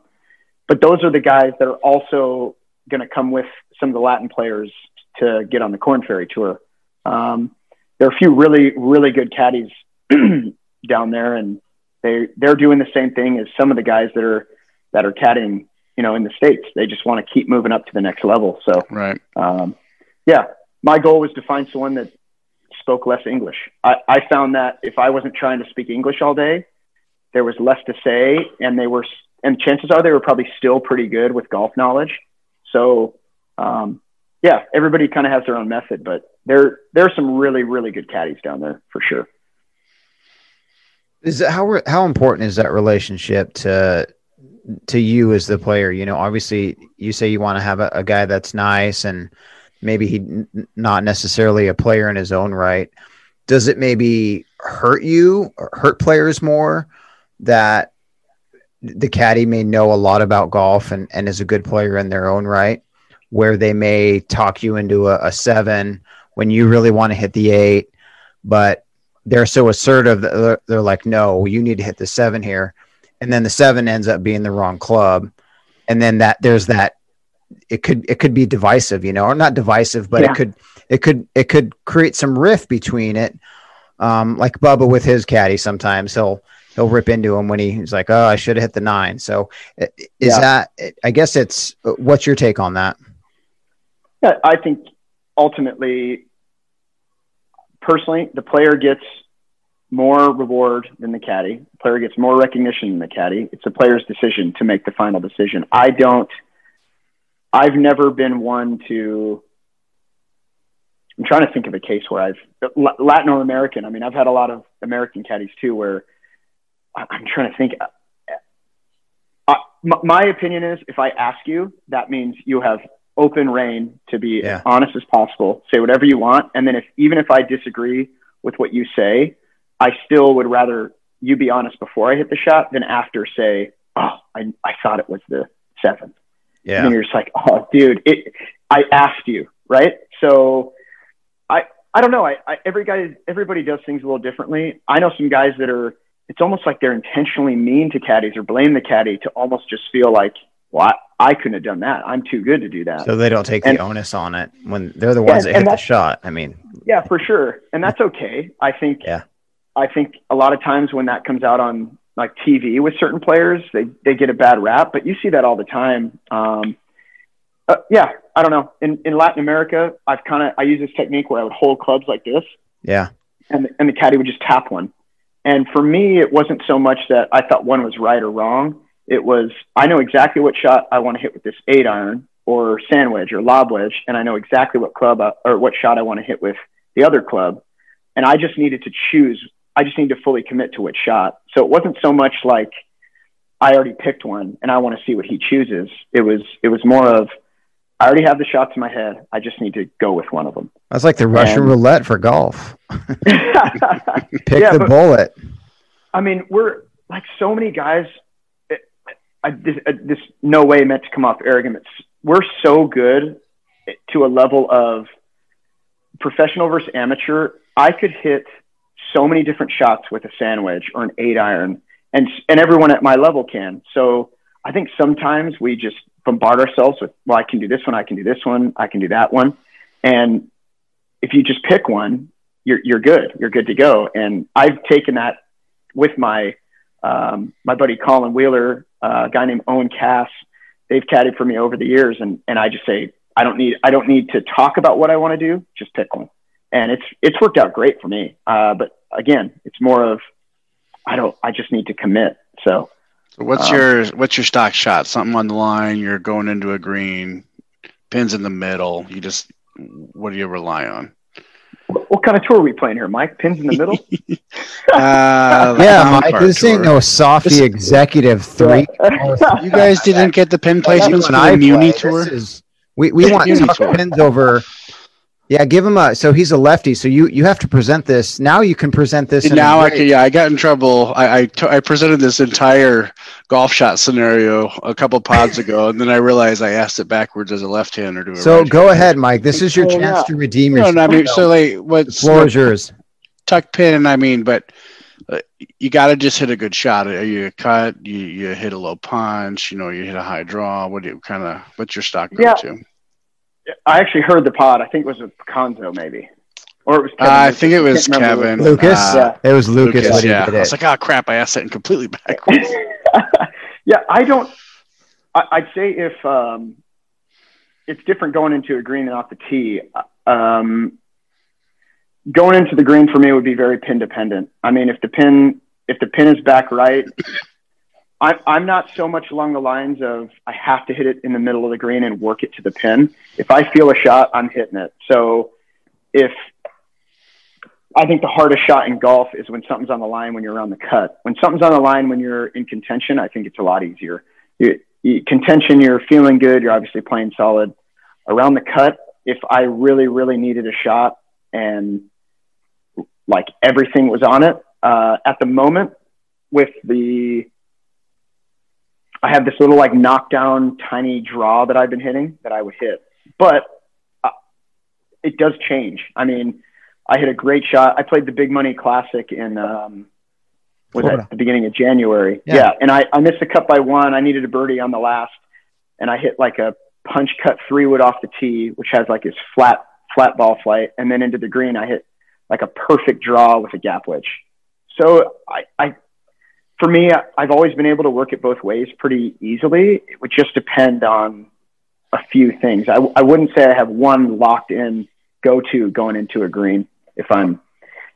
but those are the guys that are also going to come with some of the Latin players to get on the Korn Ferry Tour. Um, there are a few really, really good caddies [clears throat] down there, and they they're doing the same thing as some of the guys that are that are caddying, you know, in the states. They just want to keep moving up to the next level. So, right, um, yeah, my goal was to find someone that spoke less English. I, I found that if I wasn't trying to speak English all day, there was less to say, and they were, and chances are they were probably still pretty good with golf knowledge. So, um, yeah, everybody kind of has their own method, but there there are some really really good caddies down there for sure. Is that how how important is that relationship to to you as the player? You know, obviously you say you want to have a, a guy that's nice and maybe he not necessarily a player in his own right. Does it maybe hurt you or hurt players more that the caddy may know a lot about golf and, and is a good player in their own right, where they may talk you into a, a seven when you really want to hit the eight, but they're so assertive that they're, they're like, no, you need to hit the seven here. And then the seven ends up being the wrong club. And then that there's that it could it could be divisive, you know, or not divisive, but yeah. it could it could it could create some rift between it. Um, like Bubba with his caddy, sometimes he'll he'll rip into him when he, he's like, "Oh, I should have hit the nine. So, is yeah. that? I guess it's. What's your take on that? Yeah, I think ultimately, personally, the player gets more reward than the caddy. The player gets more recognition than the caddy. It's the player's decision to make the final decision. I don't. I've never been one to. I'm trying to think of a case where I've Latin or American. I mean, I've had a lot of American caddies too, where I'm trying to think. Uh, my opinion is, if I ask you, that means you have open rein to be yeah. as honest as possible. Say whatever you want, and then if even if I disagree with what you say, I still would rather you be honest before I hit the shot than after say, "Oh, I I thought it was the seventh. Yeah, and you're just like, "Oh, dude, it." I asked you, right? So, I I don't know. I, I every guy everybody does things a little differently. I know some guys that are it's almost like they're intentionally mean to caddies or blame the caddy to almost just feel like, well, I, I couldn't have done that. I'm too good to do that. So they don't take and, the onus on it when they're the ones that hit the shot. I mean, yeah, for sure. And that's okay. I think, yeah, I think a lot of times when that comes out on like TV with certain players, they, they get a bad rap, but you see that all the time. Um, uh, yeah, I don't know. In, in Latin America, I've kind of, I use this technique where I would hold clubs like this. Yeah. And, and the caddy would just tap one and for me, it wasn't so much that I thought one was right or wrong. It was, I know exactly what shot I want to hit with this eight iron or sand wedge or lob wedge. And I know exactly what club I, or what shot I want to hit with the other club. And I just needed to choose. I just need to fully commit to which shot. So it wasn't so much like I already picked one and I want to see what he chooses. It was, it was more of, I already have the shots in my head. I just need to go with one of them. That's like the Russian and, roulette for golf. [laughs] Pick yeah, the but, bullet. I mean, we're like so many guys. I, this, uh, this no way meant to come off arrogant. We're so good to a level of professional versus amateur. I could hit so many different shots with a sand wedge or an eight iron, and and everyone at my level can. So I think sometimes we just bombard ourselves with, well, I can do this one, I can do this one, I can do that one. And if you just pick one, you're, you're good. You're good to go. And I've taken that with my, um, my buddy Colin Wheeler, uh, a guy named Owen Cass. They've caddied for me over the years. And, and I just say, I don't need, I don't need to talk about what I want to do. Just pick one. And it's, it's worked out great for me. Uh, but again, it's more of, I don't, I just need to commit. So, so what's um, your what's your stock shot? Something on the line. You're going into a green, pins in the middle. You just what do you rely on? What kind of tour are we playing here, Mike? Pins in the middle? [laughs] uh, [laughs] yeah, Mike. This tour. ain't no softy this, executive three. [laughs] you guys didn't get the pin placements for the Muni tour. Is, we we want pins over yeah, give him a. So he's a lefty. So you you have to present this now. You can present this. Now I can. Yeah, I got in trouble. I I, t- I presented this entire golf shot scenario a couple pods ago, and then I realized I asked it backwards as a left hander to. So go ahead, Mike. This is your oh, chance yeah. to redeem yourself. No, no, I mean, so like what? The floor is yours. Tuck pin. I mean, but uh, you got to just hit a good shot. You cut. You you hit a low punch. You know, you hit a high draw. What do you kind of? What's your stock go yeah. to? I actually heard the pod. I think it was a Conzo maybe, or it was. Kevin Uh, I think it was Kevin. Lucas. Uh, it was Lucas. Lucas, yeah. I was like, oh crap, I asked it completely backwards. [laughs] yeah, I don't. I, I'd say if um, it's different going into a green and off the tee. Um, going into the green for me would be very pin dependent. I mean, if the pin if the pin is back right, I, I'm not so much along the lines of I have to hit it in the middle of the green and work it to the pin. If I feel a shot, I'm hitting it. So if I think the hardest shot in golf is when something's on the line when you're around the cut. When something's on the line when you're in contention, I think it's a lot easier. You, you, contention, you're feeling good. You're obviously playing solid. Around the cut, if I really, really needed a shot and like everything was on it, uh, at the moment with the, I have this little like knockdown tiny draw that I've been hitting that I would hit, but uh, it does change. I mean, I hit a great shot. I played the Big Money Classic in um, was Florida. at the beginning of January. Yeah. Yeah. and I, I missed the cut by one. I needed a birdie on the last, and I hit like a punch cut three wood off the tee, which has like his flat flat ball flight, and then into the green, I hit like a perfect draw with a gap wedge. So I, I for me, I- I've always been able to work it both ways pretty easily. It would just depend on a few things. I, I wouldn't say I have one locked in go to going into a green if I'm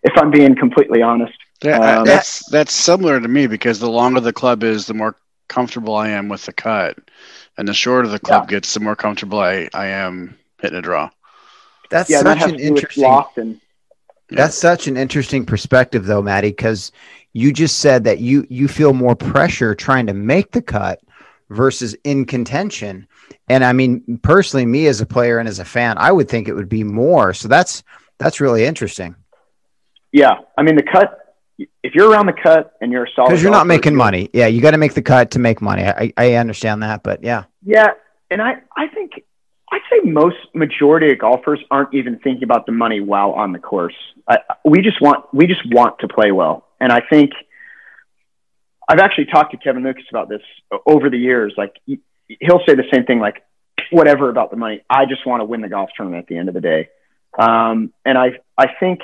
if I'm being completely honest. Yeah, Um, that's that's similar to me because the longer the club is, the more comfortable I am with the cut, and the shorter the club gets, the more comfortable I, I am hitting a draw. That's Yeah, and that such an to do with interesting. loft and That's such an interesting perspective, though, Maddie, because you just said that you you feel more pressure trying to make the cut versus in contention. And I mean, personally, me as a player and as a fan, I would think it would be more. So that's that's really interesting yeah, I mean the cut. If you're around the cut and you're a solid, because you're not making you're- money. Yeah, you got to make the cut to make money. I, I understand that, but yeah, Yeah, and I I think I'd say most majority of golfers aren't even thinking about the money while on the course. I, we just want we just want to play well, and I think I've actually talked to Kevin Lucas about this over the years. Like he- he'll say the same thing, like whatever about the money. I just want to win the golf tournament at the end of the day. Um, and I I think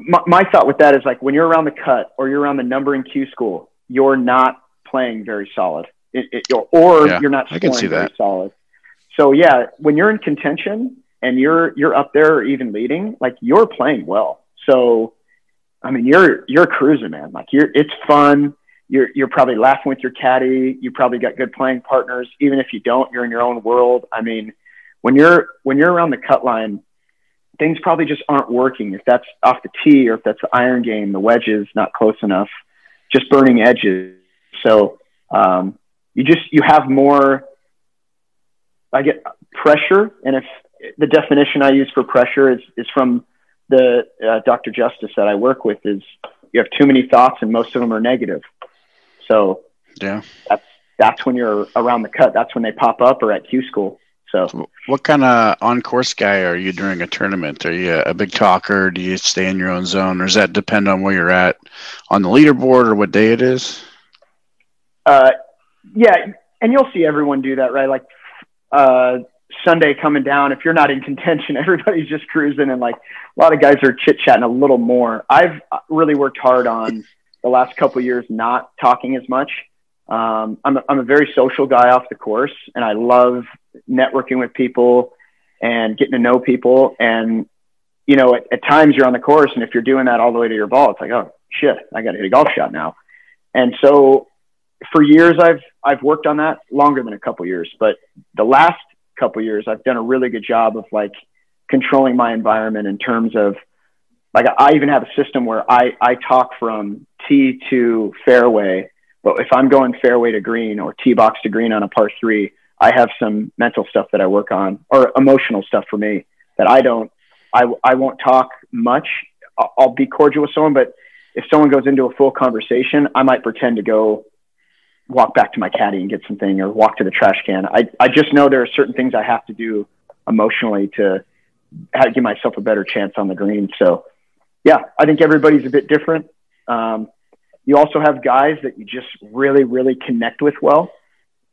my, my thought with that is like when you're around the cut or you're around the number in Q school, you're not playing very solid, it, it, or, Yeah, you're not I can scoring see very that. solid. So yeah, when you're in contention and you're you're up there or even leading, like you're playing well. So I mean, you're you're cruising, man. Like you're it's fun. You're you're probably laughing with your caddy. You probably got good playing partners. Even if you don't, you're in your own world. I mean, when you're when you're around the cut line, things probably just aren't working. If that's off the tee or if that's the iron game, the wedges not close enough, just burning edges. So um, you just you have more. I get pressure, and if the definition I use for pressure is is from the uh, Dr. Justice that I work with is you have too many thoughts and most of them are negative. So Yeah. that's that's when you're around the cut. That's when they pop up or at Q school. So What kind of on-course guy are you during a tournament? Are you a big talker? Do you stay in your own zone, or does that depend on where you're at on the leaderboard or what day it is? uh, yeah, and you'll see everyone do that, right? Like uh, Sunday coming down, if you're not in contention, [laughs] everybody's just cruising, and like a lot of guys are chit chatting a little more. I've really worked hard on the last couple years not talking as much. Um, I'm a, I'm a very social guy off the course, and I love networking with people and getting to know people. And you know, at, at times you're on the course, and if you're doing that all the way to your ball, it's like, oh shit, I got to hit a golf shot now. And so for years I've I've worked on that longer than a couple years, but the last couple years I've done a really good job of like controlling my environment in terms of like I even have a system where I I talk from tee to fairway, but if I'm going fairway to green or tee box to green on a par 3, I have some mental stuff that I work on or emotional stuff for me that I don't I I won't talk much. I'll, I'll be cordial with someone, but if someone goes into a full conversation, I might pretend to go walk back to my caddy and get something or walk to the trash can. I, I just know there are certain things I have to do emotionally to give myself a better chance on the green. So, yeah, I think everybody's a bit different. Um, you also have guys that you just really, really connect with well.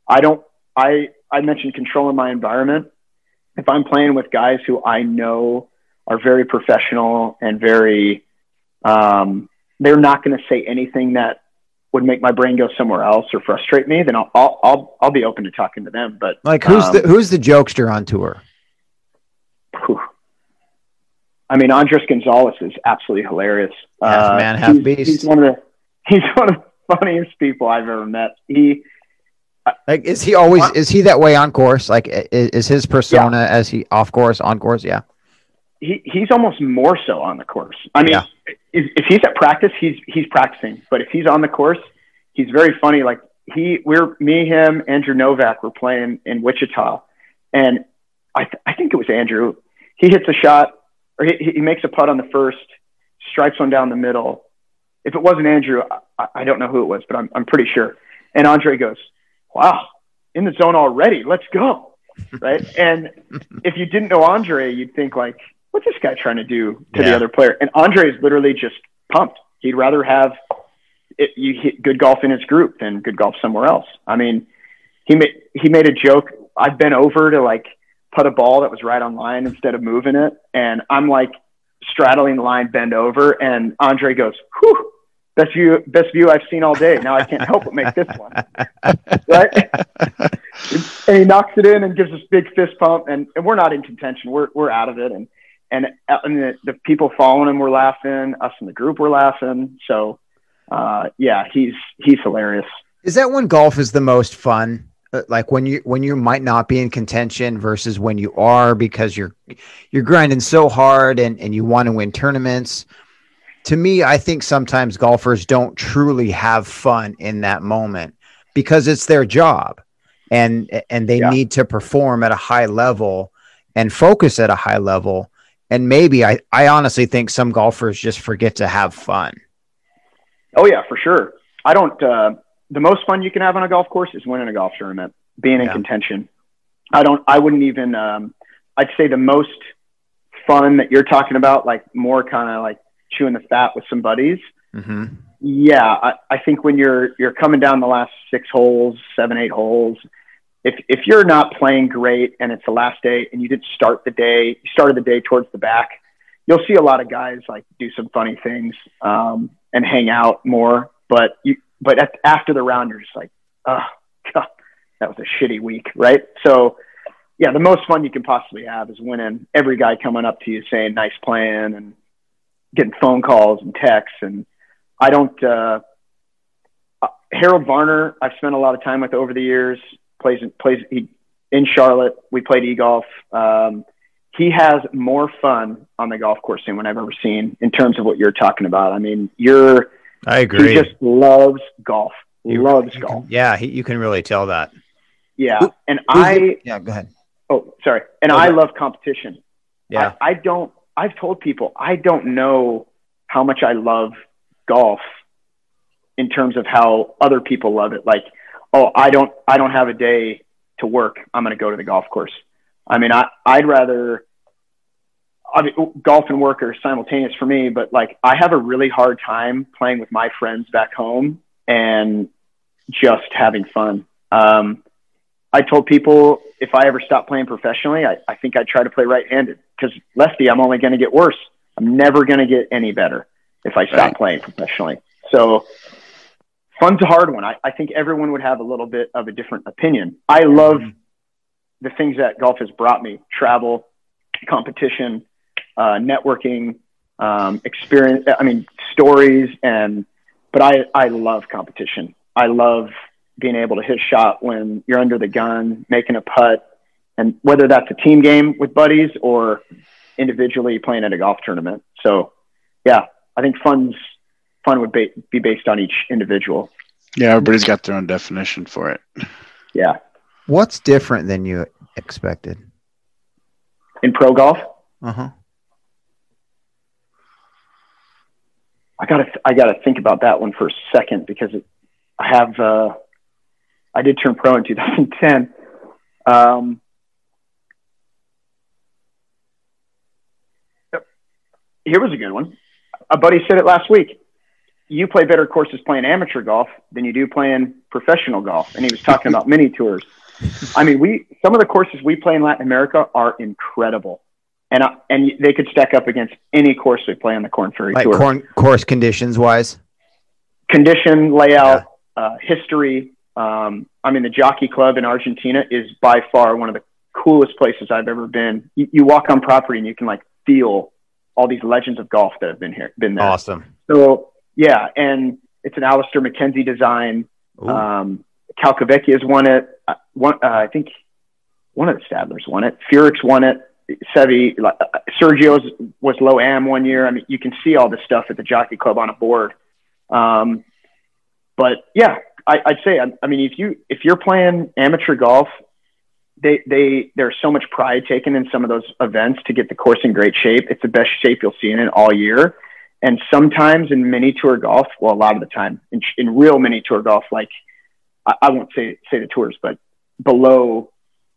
I don't, I, I mentioned controlling my environment. If I'm playing with guys who I know are very professional and very um, they're not going to say anything that would make my brain go somewhere else or frustrate me, then I'll I'll I'll, I'll be open to talking to them. But like, who's um, the who's the jokester on tour? Whew. I mean, Andres Gonzalez is absolutely hilarious. Half uh, man, half he's, beast. He's one of the [laughs] he's one of the funniest people I've ever met. He like is he always is he that way on course? Like is, is his persona yeah. as he off course on course? Yeah. He he's almost more so on the course. I mean, yeah. if, if he's at practice, he's he's practicing. But if he's on the course, he's very funny. Like he, we're me, him, Andrew Novak were playing in Wichita, and I th- I think it was Andrew. He hits a shot or he, he makes a putt on the first, strikes one down the middle. If it wasn't Andrew, I, I don't know who it was, but I'm I'm pretty sure. And Andre goes, wow, in the zone already. Let's go. Right. [laughs] and if you didn't know Andre, you'd think like, what's this guy trying to do to yeah. the other player? And Andre is literally just pumped. He'd rather have it, you hit good golf in his group than good golf somewhere else. I mean, he made he made a joke. I've been over to like put a ball that was right on line instead of moving it, and I'm like straddling the line, bend over, and Andre goes, "Whew, best view best view I've seen all day. Now I can't help but make this one. [laughs] right? and he knocks it in and gives us big fist pump and, and we're not in contention. We're we're out of it and and, and the, the people following him were laughing, us in the group were laughing. So uh, yeah, he's he's hilarious. Is that when golf is the most fun? Uh, like when you when you might not be in contention versus when you are because you're you're grinding so hard and and you want to win tournaments to me, I think sometimes golfers don't truly have fun in that moment because it's their job and and they yeah. need to perform at a high level and focus at a high level. And maybe I, I honestly think some golfers just forget to have fun. Oh yeah, for sure. I don't uh, the most fun you can have on a golf course is winning a golf tournament, being in yeah. contention. I don't I wouldn't even um, I'd say the most fun that you're talking about, like more kind of like chewing the fat with some buddies. Mm-hmm. Yeah, I, I think when you're you're coming down the last six holes, seven, eight holes, if if you're not playing great and it's the last day and you didn't start the day, you started the day towards the back, you'll see a lot of guys like do some funny things um, and hang out more. But you but at, after the round, you're just like, oh god, that was a shitty week, right? So yeah, the most fun you can possibly have is winning. Every guy coming up to you saying nice playing and getting phone calls and texts. And I don't, uh, uh, Harold Varner, I've spent a lot of time with over the years, plays, plays he, in Charlotte. We played eGolf. Um, he has more fun on the golf course than what I've ever seen in terms of what you're talking about. I mean, you're, I agree. He just loves golf. You, loves you golf. Can, yeah, he, you can really tell that. Yeah, and I. Yeah, go ahead. Oh, sorry. And I love competition. Yeah. I, I, don't. I've told people I don't know how much I love golf in terms of how other people love it. Like, oh, I don't, I don't have a day to work. I'm going to go to the golf course. I mean, I, I'd rather, I mean, golf and work are simultaneous for me, but like I have a really hard time playing with my friends back home and just having fun. Um, I told people if I ever stop playing professionally, I, I think I'd try to play right-handed because lefty, I'm only going to get worse. I'm never going to get any better if I stop right. playing professionally. So fun's a hard one. I, I think everyone would have a little bit of a different opinion. I love mm-hmm. the things that golf has brought me: travel, competition, uh, networking, um, experience. I mean, stories, and but I I love competition. I love being able to hit a shot when you're under the gun, making a putt, and whether that's a team game with buddies or individually playing at a golf tournament. So, yeah, I think fun's fun would be, be based on each individual. Yeah, everybody's got their own definition for it. Yeah. What's different than you expected in pro golf? Uh huh. I gotta I gotta think about that one for a second because it, I have uh, I did turn pro in 2010. Um, here was a good one. A buddy said it last week. You play better courses playing amateur golf than you do playing professional golf. And he was talking about mini tours. I mean, we some of the courses we play in Latin America are incredible. and I, and they could stack up against any course we play on the Korn Ferry like Tour. corn, course conditions wise. Condition, layout, uh, history. Um, I mean, the Jockey Club in Argentina is by far one of the coolest places I've ever been. You, you walk on property and you can like feel all these legends of golf that have been here, been there. Awesome. So yeah, and it's an Alister MacKenzie design. Ooh. Um, Calcavecchia's won it. Uh, one, uh, I think one of the Stadlers won it. Furyk won it. Seve, uh, Sergio's was low am one year. I mean, you can see all this stuff at the Jockey Club on a board. Um, but yeah, I, I'd say, I, I mean, if you if you're playing amateur golf, they they there's so much pride taken in some of those events to get the course in great shape. It's the best shape you'll see in it all year. And sometimes in mini tour golf, well, a lot of the time in, in real mini tour golf, like I, I won't say say the tours, but below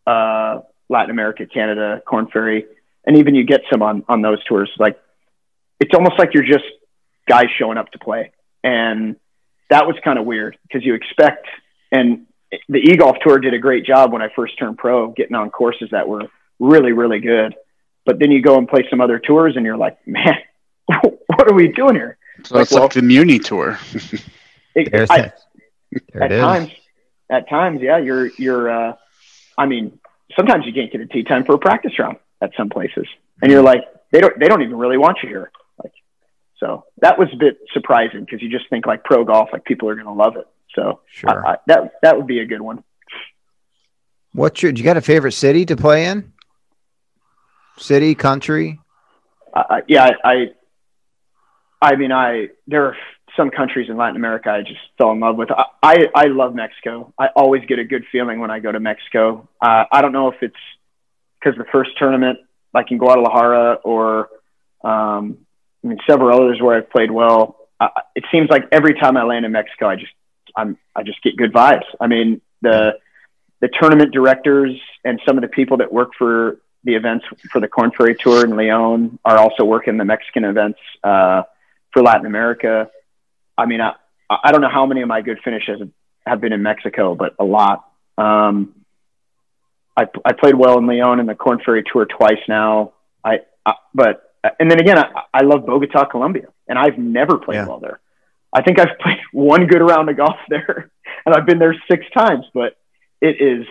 uh, Latin America, Canada, Korn Ferry, and even you get some on on those tours. Like it's almost like you're just guys showing up to play, and that was kind of weird because you expect and the e golf tour did a great job when I first turned pro, getting on courses that were really really good. But then you go and play some other tours, and you're like, man, [laughs] what are we doing here? So it's like the Muni tour. [laughs] It- There's I- There at it is. times, at times, yeah, you're you're. Uh, I mean, sometimes you can't get a tee time for a practice round at some places, and you're like, they don't they don't even really want you here. Like, so that was a bit surprising because you just think like pro golf, like people are going to love it. So Sure. I, I, that that would be a good one. What's your? Do you got a favorite city to play in? City, country. I, I- yeah, I, I, mean, I there are some countries in Latin America I just fell in love with. I, I, I love Mexico. I always get a good feeling when I go to Mexico. Uh, I don't know if it's because the first tournament, like in Guadalajara, or um, I mean, several others where I've played well. Uh, it seems like every time I land in Mexico, I just I'm I just get good vibes. I mean, the the tournament directors and some of the people that work for the events for the Korn Ferry Tour in Leon are also working the Mexican events uh, for Latin America. I mean, I, I don't know how many of my good finishes have been in Mexico, but a lot. Um, I, I played well in Leon in the Korn Ferry Tour twice now. I, I but and then again, I, I love Bogota, Colombia, and I've never played Yeah. well there. I think I've played [laughs] one good round of golf there, [laughs] and I've been there six times. But it is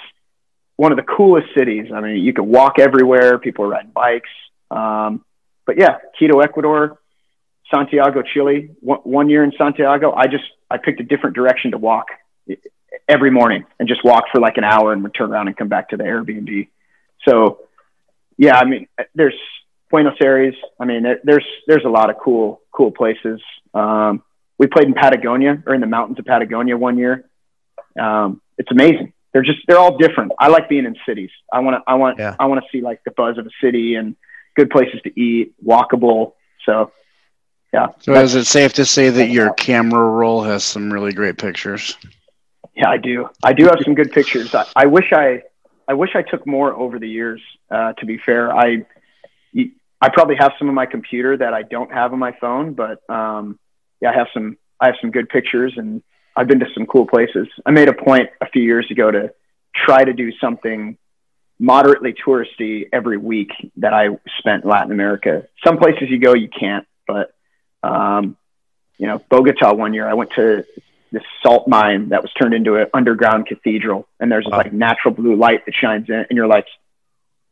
one of the coolest cities. I mean, you can walk everywhere. People are riding bikes. Um, but yeah, Quito, Ecuador, Santiago, Chile. One, one year in Santiago, I just I picked a different direction to walk every morning and just walk for like an hour and would turn around and come back to the Airbnb. So yeah, I mean, there's Buenos Aires. I mean, there's there's a lot of cool cool places. Um, we played in Patagonia or in the mountains of Patagonia one year. Um, it's amazing. They're just they're all different. I like being in cities. I want to I want Yeah. I want to see like the buzz of a city and good places to eat, walkable. So yeah, So is it safe to say that your camera roll has some really great pictures? Yeah, I do. I do have some good pictures. I, I wish I, I wish I took more over the years. Uh, to be fair, I, I probably have some on my computer that I don't have on my phone, but um, yeah, I have some. I have some good pictures, and I've been to some cool places. I made a point a few years ago to try to do something moderately touristy every week that I spent in Latin America. Some places you go, you can't, but um, you know, Bogota one year, I went to this salt mine that was turned into an underground cathedral, and there's this like natural blue light that shines in, and you're like,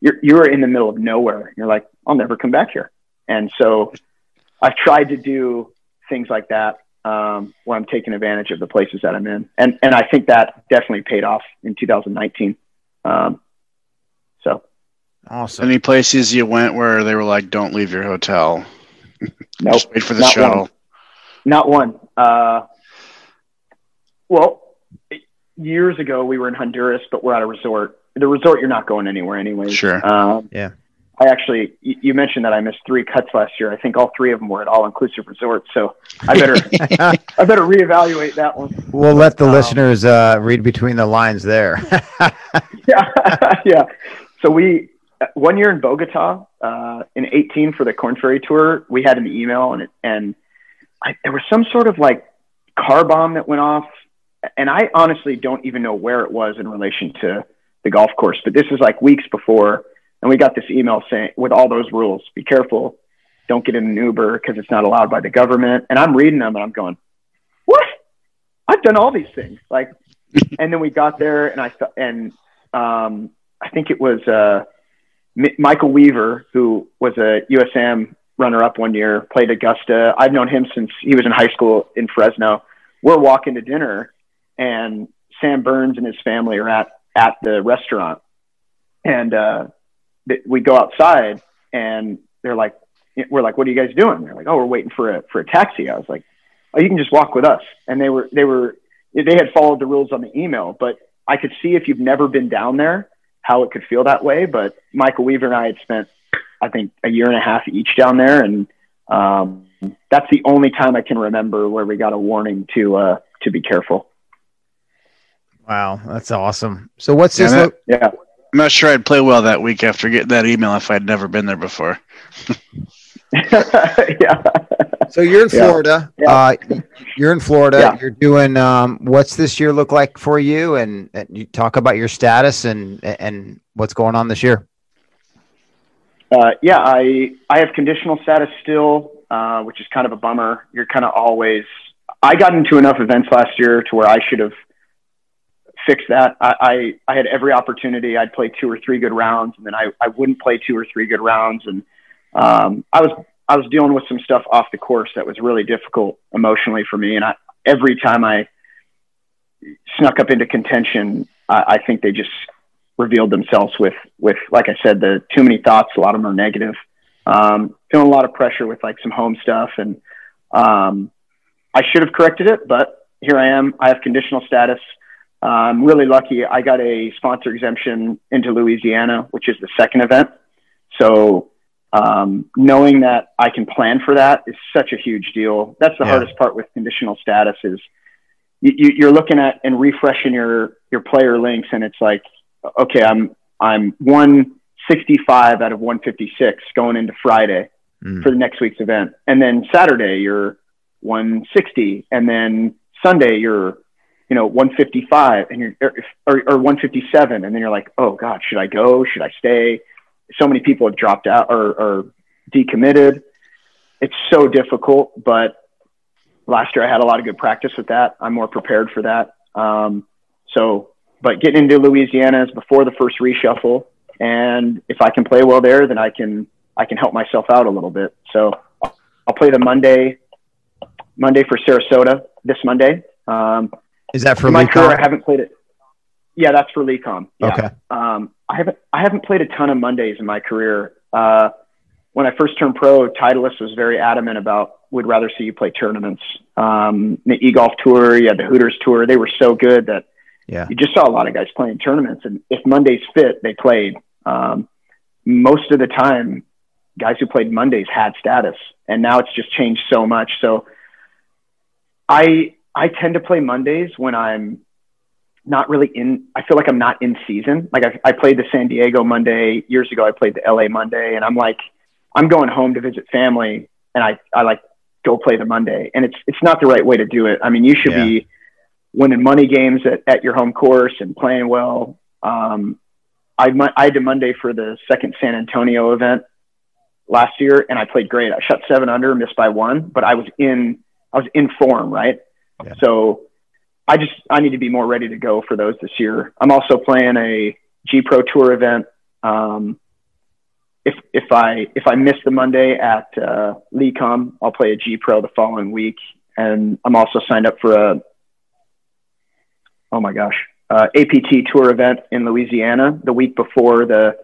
you're you're in the middle of nowhere. You're like, I'll never come back here. And so, I've tried to do things like that um, where I'm taking advantage of the places that I'm in, and and I think that definitely paid off in 2019. Um, so Awesome. Any places you went where they were like, "Don't leave your hotel, nope, wait for the not shuttle." one. Not one. Uh, well, years ago we were in Honduras, but we're at a resort. The resort, you're not going anywhere anyway. Sure. Um, Yeah. I actually, you you mentioned that I missed three cuts last year. I think all three of them were at all-inclusive resorts. So I better, [laughs] I better reevaluate that one. we'll let the Um, listeners uh, read between the lines there. [laughs] [laughs] yeah, yeah. So we one year in Bogota uh, in 18 for the Korn Ferry Tour, we had an email and it, and I, there was some sort of like car bomb that went off, and I honestly don't even know where it was in relation to the golf course. But this is like weeks before And we got this email saying, with all those rules, be careful, don't get in an Uber because it's not allowed by the government. And I'm reading them and I'm going, what? I've done all these things. Like, [laughs] and then we got there and I, and, um, I think it was, uh, M- Michael Weaver, who was a US Am runner up one year, played Augusta. I've known him since he was in high school in Fresno. We're walking to dinner and Sam Burns and his family are at, at the restaurant. And, uh, we go outside and they're like, we're like, what are you guys doing? They're like, oh, we're waiting for a, for a taxi. I was like, oh, you can just walk with us. And they were, they were, they had followed the rules on the email, but I could see if you've never been down there, how it could feel that way. But Michael Weaver and I had spent, I think, a year and a half each down there, and um, that's the only time I can remember where we got a warning to uh, to be careful. Wow, that's awesome. So what's Yeah, this? that- Lo- Yeah. I'm not sure I'd play well that week after getting that email if I'd never been there before. [laughs] yeah. so you're in Florida. Yeah. Uh, you're in Florida. Yeah. You're doing. Um, what's this year look like for you? And, and you talk about your status and and what's going on this year. Uh, yeah, I I have conditional status still, uh, which is kind of a bummer. You're kind of always. I got into enough events last year to where I should have fixed that. I, I I had every opportunity. I'd play two or three good rounds, and then I I wouldn't play two or three good rounds, and um, I was I was dealing with some stuff off the course that was really difficult emotionally for me, and I every time I snuck up into contention, I, I think they just revealed themselves with with like I said, the too many thoughts. A lot of them are negative. Um, feeling a lot of pressure with like some home stuff, and um, I should have corrected it, but here I am. I have conditional status. Uh, I'm really lucky. I got a sponsor exemption into Louisiana, which is the second event. So um, knowing that I can plan for that is such a huge deal. That's the Yeah. hardest part with conditional status is you, you, you're looking at and refreshing your your player links, and it's like, okay, I'm I'm 165 out of 156 going into Friday Mm. for the next week's event, and then Saturday you're 160, and then Sunday you're you know 155 and you're or, or 157 and then you're like oh god should i go should i stay so many people have dropped out or, or decommitted. It's so difficult but last year i had a lot of good practice with that. I'm more prepared for that. Um, so but getting into louisiana is before the first reshuffle and if i can play well there then i can i can help myself out a little bit. So i'll, play the monday monday for sarasota this monday. Um, Is that for my career, I haven't played it. Yeah, that's for LECOM. Yeah. Okay. Um, I haven't I haven't played a ton of Mondays in my career. Uh, when I first turned pro, Titleist was very adamant about would rather see you play tournaments. Um, the e golf tour, you had the Hooters tour. They were so good that Yeah. you just saw a lot of guys playing tournaments. And if Mondays fit, they played. Um, most of the time, guys who played Mondays had status, and now it's just changed so much. So I I tend to play Mondays when I'm not really in. I feel like I'm not in season. Like I, I played the San Diego Monday years ago. I played the LA Monday, and I'm like, I'm going home to visit family, and I I like go play the Monday, and it's it's not the right way to do it. I mean, you should Yeah. be winning money games at, at your home course and playing well. Um, I I did Monday for the second San Antonio event last year, and I played great. I shot seven under, missed by one, but I was in I was in form, right? Yeah. So I just I need to be more ready to go for those this year. I'm also playing a G Pro Tour event. Um, if if I if I miss the Monday at uh, LECOM, I'll play a G Pro the following week, and I'm also signed up for a oh my gosh uh, APT Tour event in Louisiana the week before the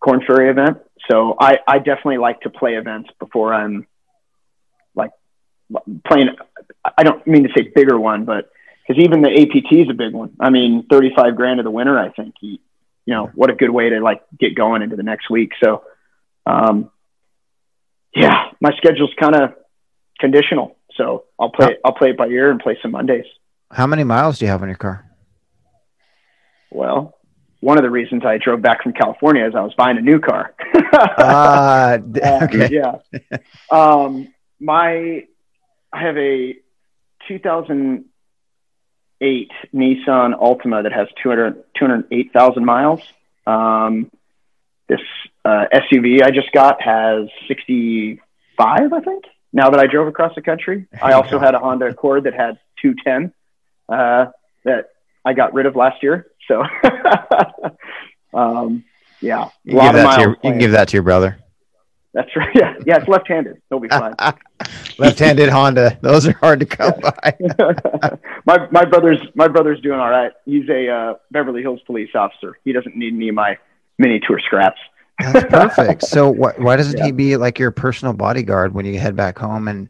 Korn Ferry event. So I I definitely like to play events before I'm like playing. I don't mean to say bigger one, but because even the APT is a big one. I mean, 35 grand of the winner, I think. You, you know, what a good way to like get going into the next week. So, um, yeah, my schedule's kind of conditional. So I'll play, I'll play it by ear and play some Mondays. How many miles do you have on your car? Well, one of the reasons I drove back from California is I was buying a new car. [laughs] Ah, Uh, [laughs] okay. Yeah. Um, my, I have a 2008 Nissan Altima that has 200, 208,000 miles. Um, this uh, SUV I just got has 65, I think. Now that I drove across the country, I also had a Honda Accord that had 210 uh, that I got rid of last year. So, [laughs] um, yeah, you give that to your, you can give that to your brother. That's right. Yeah, yeah, it's left-handed. He'll be fine. [laughs] left-handed Honda. Those are hard to come by. [laughs] my my brother's my brother's doing all right. He's a uh, Beverly Hills police officer. He doesn't need any of my mini tour scraps. That's perfect. so wh- why doesn't yeah. he be like your personal bodyguard when you head back home and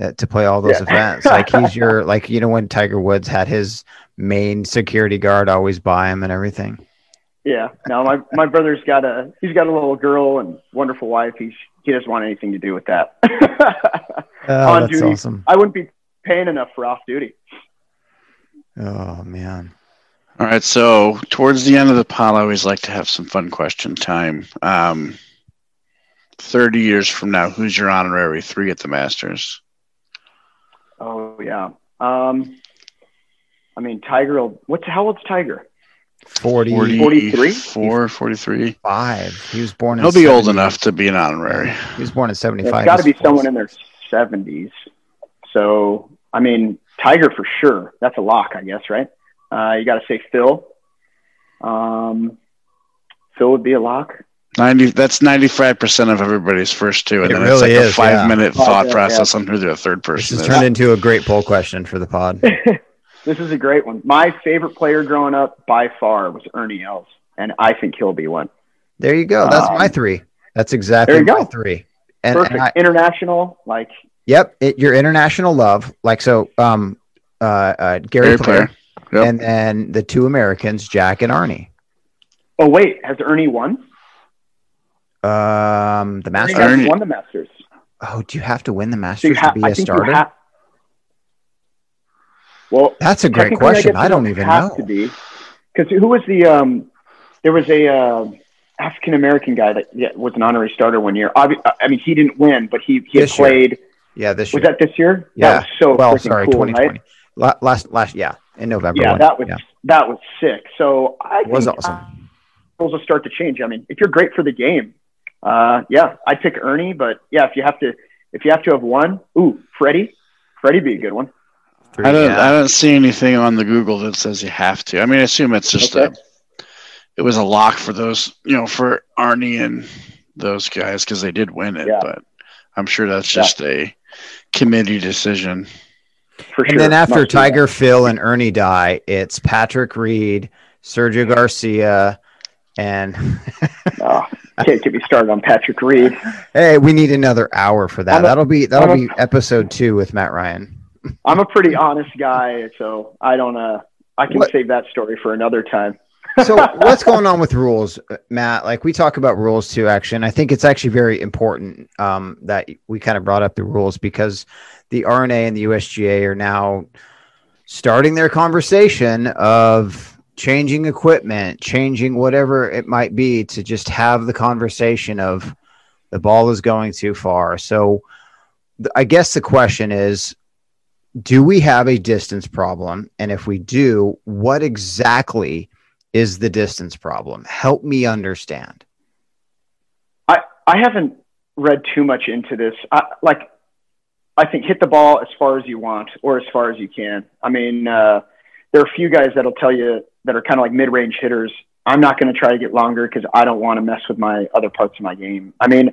uh, to play all those yeah. events? Like he's your like you know when Tiger Woods had his main security guard always by him and everything. Yeah, no, my my brother's got a he's got a little girl and wonderful wife. He's he doesn't want anything to do with that. [laughs] oh, On that's duty, awesome. I wouldn't be paying enough for off duty. Oh man. All right, so towards the end of the pod, I always like to have some fun question time. Um, Thirty years from now, who's your honorary three at the Masters? Oh yeah. Um, I mean, Tiger. What's how old's Tiger? 40, 43? 4, 43. Five. He was born He'll be 70s. old enough to be an honorary. He was born in 75. It's got to be someone in their 70s. So, I mean, Tiger for sure. That's a lock, I guess, right? Uh, you got to say Phil. Um, Phil would be a lock. 90 that's 95% of everybody's first two and it then really it's like is, a five yeah. minute thought oh, yeah, process yeah. on who the third person this is. turned into a great poll question for the pod [laughs] This is a great one. My favorite player growing up by far was Ernie Els, and I think he'll be one. There you go. That's um, my three. That's exactly there my go. three. And, Perfect. And I, international, like. Yep, it, your international love, like so. Um, uh, uh Gary, Gary Player, yep. and then the two Americans, Jack and Arnie. Oh wait, has Ernie won? Um, the Masters. Ernie won the Masters. Oh, do you have to win the Masters so ha- to be I a starter? Well, that's a great question. I, I don't even know. To be because who was the um? There was a uh, African American guy that yeah, was an honorary starter one year. I mean, he didn't win, but he he played. Year. Yeah, this year. Was that this year? Yeah. That was so well, sorry, cool, 2020. Right? Last last yeah, in November. Yeah, that was yeah. that was sick. So I it was awesome. Rules will start to change. I mean, if you're great for the game, uh, yeah, I pick Ernie. But yeah, if you have to, if you have to have one, ooh, Freddie, Freddie be a good one. Three, I don't. Yeah. I don't see anything on the Google that says you have to. I mean, I assume it's just okay. a. It was a lock for those, you know, for Arnie and those guys because they did win it. Yeah. But I'm sure that's just yeah. a committee decision. For and then after Must Tiger, Phil, and Ernie die, it's Patrick Reed, Sergio Garcia, and oh, [laughs] [laughs] can't get me started on Patrick Reed. Hey, we need another hour for that. A, that'll be that'll be episode two with Matt Ryan. I'm a pretty honest guy, so I don't. Uh, I can what? save that story for another time. so [laughs] what's going on with rules, Matt? Like we talk about rules too. Actually, I think it's actually very important um, that we kind of brought up the rules because the R&A and the USGA are now starting their conversation of changing equipment, changing whatever it might be to just have the conversation of the ball is going too far. So I guess the question is do we have a distance problem? And if we do, what exactly is the distance problem? Help me understand. I, I haven't read too much into this. I, like, I think hit the ball as far as you want or as far as you can. I mean, uh, there are a few guys that'll tell you that are kind of like mid range hitters. I'm not going to try to get longer because I don't want to mess with my other parts of my game. I mean,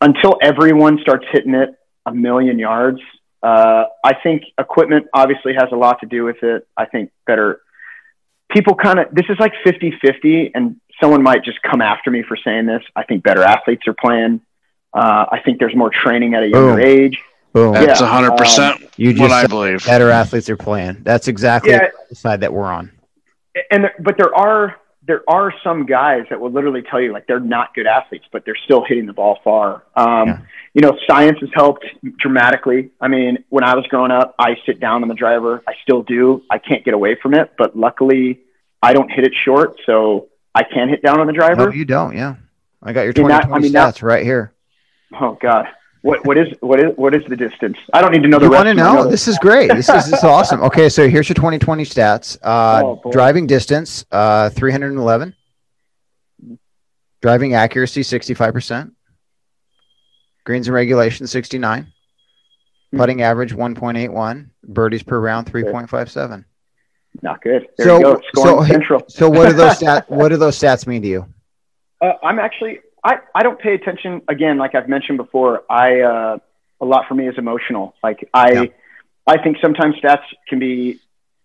until everyone starts hitting it a million yards, uh, I think equipment obviously has a lot to do with it. I think better people kind of, this is like 50 50, and someone might just come after me for saying this. I think better athletes are playing. Uh, I think there's more training at a younger Boom. age. Boom. That's yeah, 100% um, you just what I believe. Better athletes are playing. That's exactly yeah, the side that we're on. And, but there are, there are some guys that will literally tell you like they're not good athletes, but they're still hitting the ball far. Um, yeah you know, science has helped dramatically. I mean, when I was growing up, I sit down on the driver. I still do. I can't get away from it, but luckily, I don't hit it short, so I can hit down on the driver. No, you don't. Yeah, I got your 20, that, 20 I mean, stats that, right here. Oh God. What, what is what is what is the distance? I don't need to know the. You want to know? This is great. This is, this is [laughs] awesome. Okay, so here's your 2020 stats. Uh, oh, driving distance, uh, 311. Driving accuracy, 65%. Greens and regulation, 69. Hmm. Putting average, 1.81. Birdies per round, 3.57. Not good. There So- you go. Scoring so- central. So what do those [laughs] stats? what do those stats mean to you? Uh, I'm actually I, I don't pay attention again like I've mentioned before. I uh, a lot for me is emotional. Like I Yeah. I think sometimes stats can be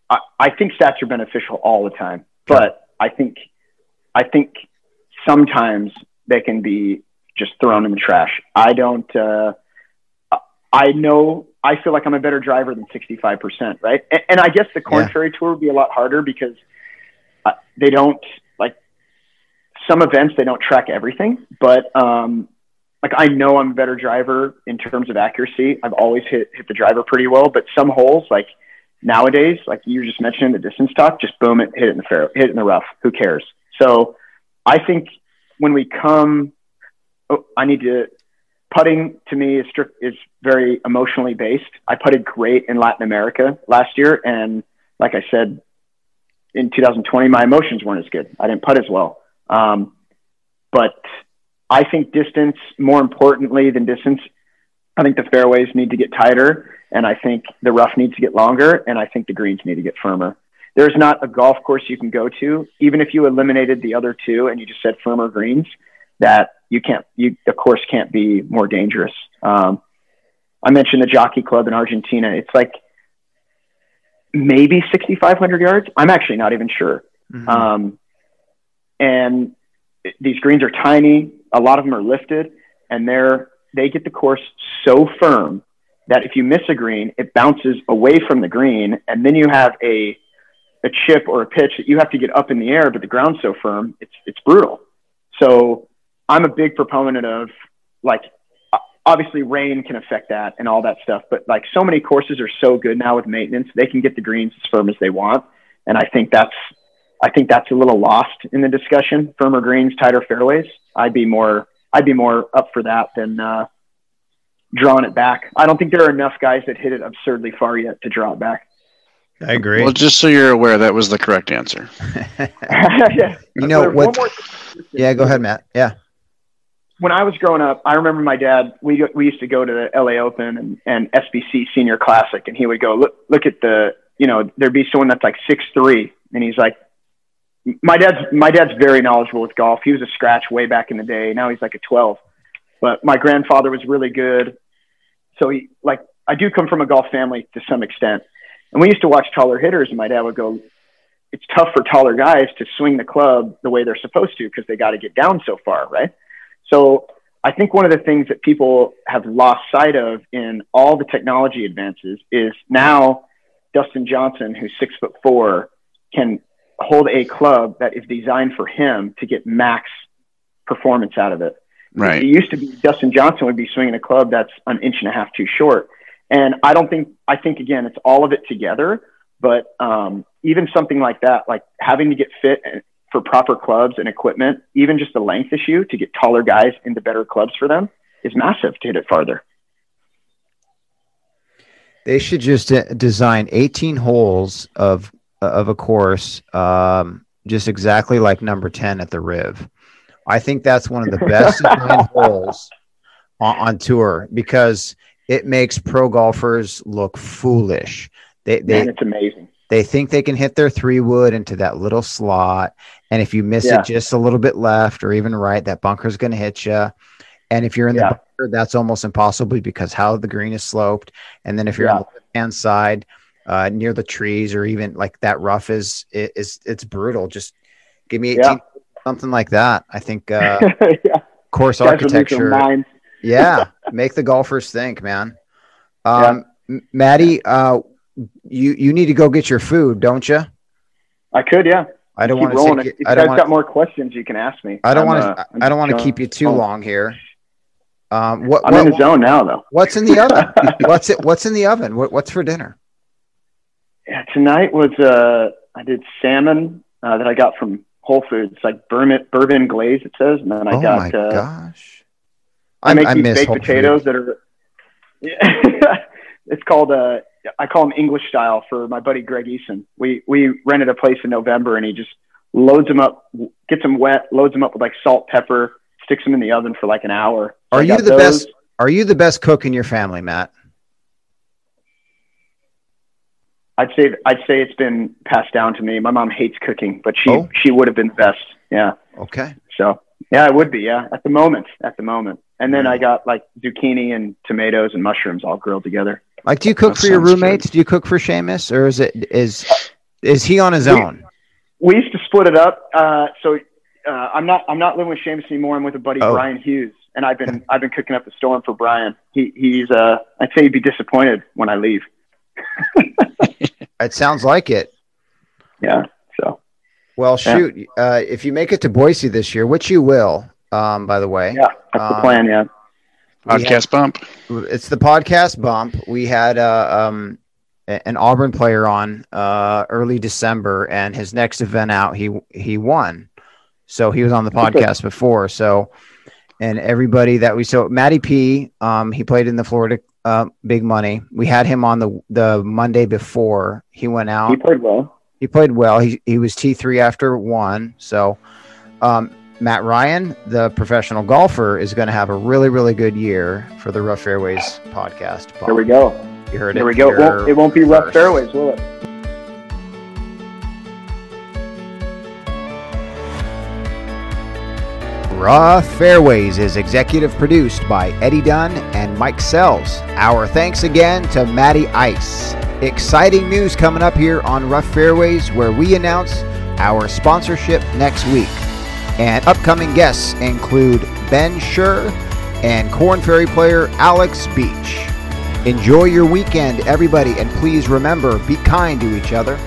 I, I think stats are beneficial all the time, but I think I think sometimes they can be just thrown in the trash. I don't uh, I know I feel like I'm a better driver than 65%, right? And, and I guess the Korn Yeah. Ferry Tour would be a lot harder because uh, they don't some events they don't track everything, but um, like I know I'm a better driver in terms of accuracy. I've always hit hit the driver pretty well, but some holes like nowadays, like you just mentioning the distance talk, just boom it, hit it in the fair, hit it in the rough. Who cares? So I think when we come, oh, I need to putting to me is strict is very emotionally based. I putted great in Latin America last year, and like I said, in 2020, my emotions weren't as good. I didn't putt as well. Um, but I think distance, more importantly than distance, I think the fairways need to get tighter, and I think the rough needs to get longer, and I think the greens need to get firmer. There's not a golf course you can go to, even if you eliminated the other two and you just said firmer greens, that you can't, you the course can't be more dangerous. Um, I mentioned the Jockey Club in Argentina. It's like maybe 6,500 yards. I'm actually not even sure. Mhm. Um, and these greens are tiny. A lot of them are lifted, and they're they get the course so firm that if you miss a green, it bounces away from the green, and then you have a a chip or a pitch that you have to get up in the air, but the ground's so firm, it's it's brutal. So I'm a big proponent of like obviously rain can affect that and all that stuff, but like so many courses are so good now with maintenance, they can get the greens as firm as they want, and I think that's I think that's a little lost in the discussion. Firmer greens, tighter fairways. I'd be more I'd be more up for that than uh, drawing it back. I don't think there are enough guys that hit it absurdly far yet to draw it back. I agree. Well, just so you're aware, that was the correct answer. [laughs] [laughs] yeah. you know what? Yeah, go ahead, Matt. Yeah. when I was growing up, I remember my dad. We we used to go to the LA Open and, and SBC Senior Classic, and he would go look look at the you know there'd be someone that's like six three, and he's like, my dad's my dad's very knowledgeable with golf. He was a scratch way back in the day. Now he's like a twelve, but my grandfather was really good. So he like I do come from a golf family to some extent, and we used to watch taller hitters, and my dad would go. It's tough for taller guys to swing the club the way they're supposed to because they got to get down so far, right? So I think one of the things that people have lost sight of in all the technology advances is now Dustin Johnson, who's six foot four, can hold a club that is designed for him to get max performance out of it. Right. It used to be Dustin Johnson would be swinging a club that's an inch and a half too short. And I don't think, I think again, it's all of it together. But um, even something like that, like having to get fit for proper clubs and equipment, even just the length issue to get taller guys into better clubs for them is massive to hit it farther. They should just uh, design 18 holes of of a course, um, just exactly like number 10 at the Riv. I think that's one of the best [laughs] holes on, on tour because it makes pro golfers look foolish. They they Man, it's amazing. they think they can hit their three wood into that little slot, and if you miss Yeah. it just a little bit left or even right, that bunker's going to hit you. And if you're in the bunker, that's almost impossible because how the green is sloped. And then if you're on the left hand side, uh, near the trees or even like that rough is it, is it's brutal. Just give me 18, Yeah. something like that. I think [laughs] uh, yeah, course guys would lose their architecture. [laughs] Yeah, make the golfers think, man. Um, M- Maddie, uh, you you need to go get your food, don't you? I could, yeah. I don't want to take you, I don't want got more questions, you can ask me. I don't want uh, to I'm I don't want to keep you too Oh, long here. Um, what, I'm what in the zone now, though. what's in the [laughs] oven? what's it? What's in the oven? What, what's for dinner? Yeah, tonight was uh, I did salmon uh, that I got from Whole Foods, like bourbon, bourbon glaze. It says, and then I oh got. my uh, gosh! I make these miss baked Whole potatoes Foods. that are. [laughs] it's called uh, I call them English style for my buddy Greg Eason. We we rented a place in November, and he just loads them up, gets them wet, loads them up with like salt, pepper, sticks them in the oven for like an hour. Are you the those. best? Are you the best cook in your family, Matt? I'd say I'd say it's been passed down to me. My mom hates cooking, but she oh. she would have been the best. Yeah. Okay. So yeah, it would be. Yeah, at the moment, at the moment. And then I got like zucchini and tomatoes and mushrooms all grilled together. Like, do you cook for your roommates? Do you cook for Seamus, or is it is is he on his we, own? We used to split it up. Uh, so uh, I'm not I'm not living with Seamus anymore. I'm with a buddy oh. Brian Hughes, and I've been [laughs] I've been cooking up a storm for Brian. He he's uh I'd say he'd be disappointed when I leave. [laughs] it sounds like it. Yeah. So. Well, shoot. Yeah. Uh, if you make it to Boise this year, which you will, um, by the way. Yeah, that's um, the plan. Yeah. Podcast had, bump. It's the podcast bump. We had uh, um, an Auburn player on uh, early December, and his next event out, he he won. So he was on the podcast before. So, and everybody that we so Matty P, um, he played in the Florida uh, Big Money. We had him on the the Monday before he went out. He played well. He played well. He he was T three after one. So, um, Matt Ryan, the professional golfer, is going to have a really really good year for the Rough Fairways podcast. Here we go. You heard Here it. we go. It won't, it won't be first. Rough Fairways, will it? Rough Fairways is executive produced by Eddie Dunn and Mike Sells. Our thanks again to Matty Ice. Exciting news coming up here on Rough Fairways where we announce our sponsorship next week. And upcoming guests include Ben Schur and Korn Ferry player Alex Beach. Enjoy your weekend, everybody, and please remember be kind to each other.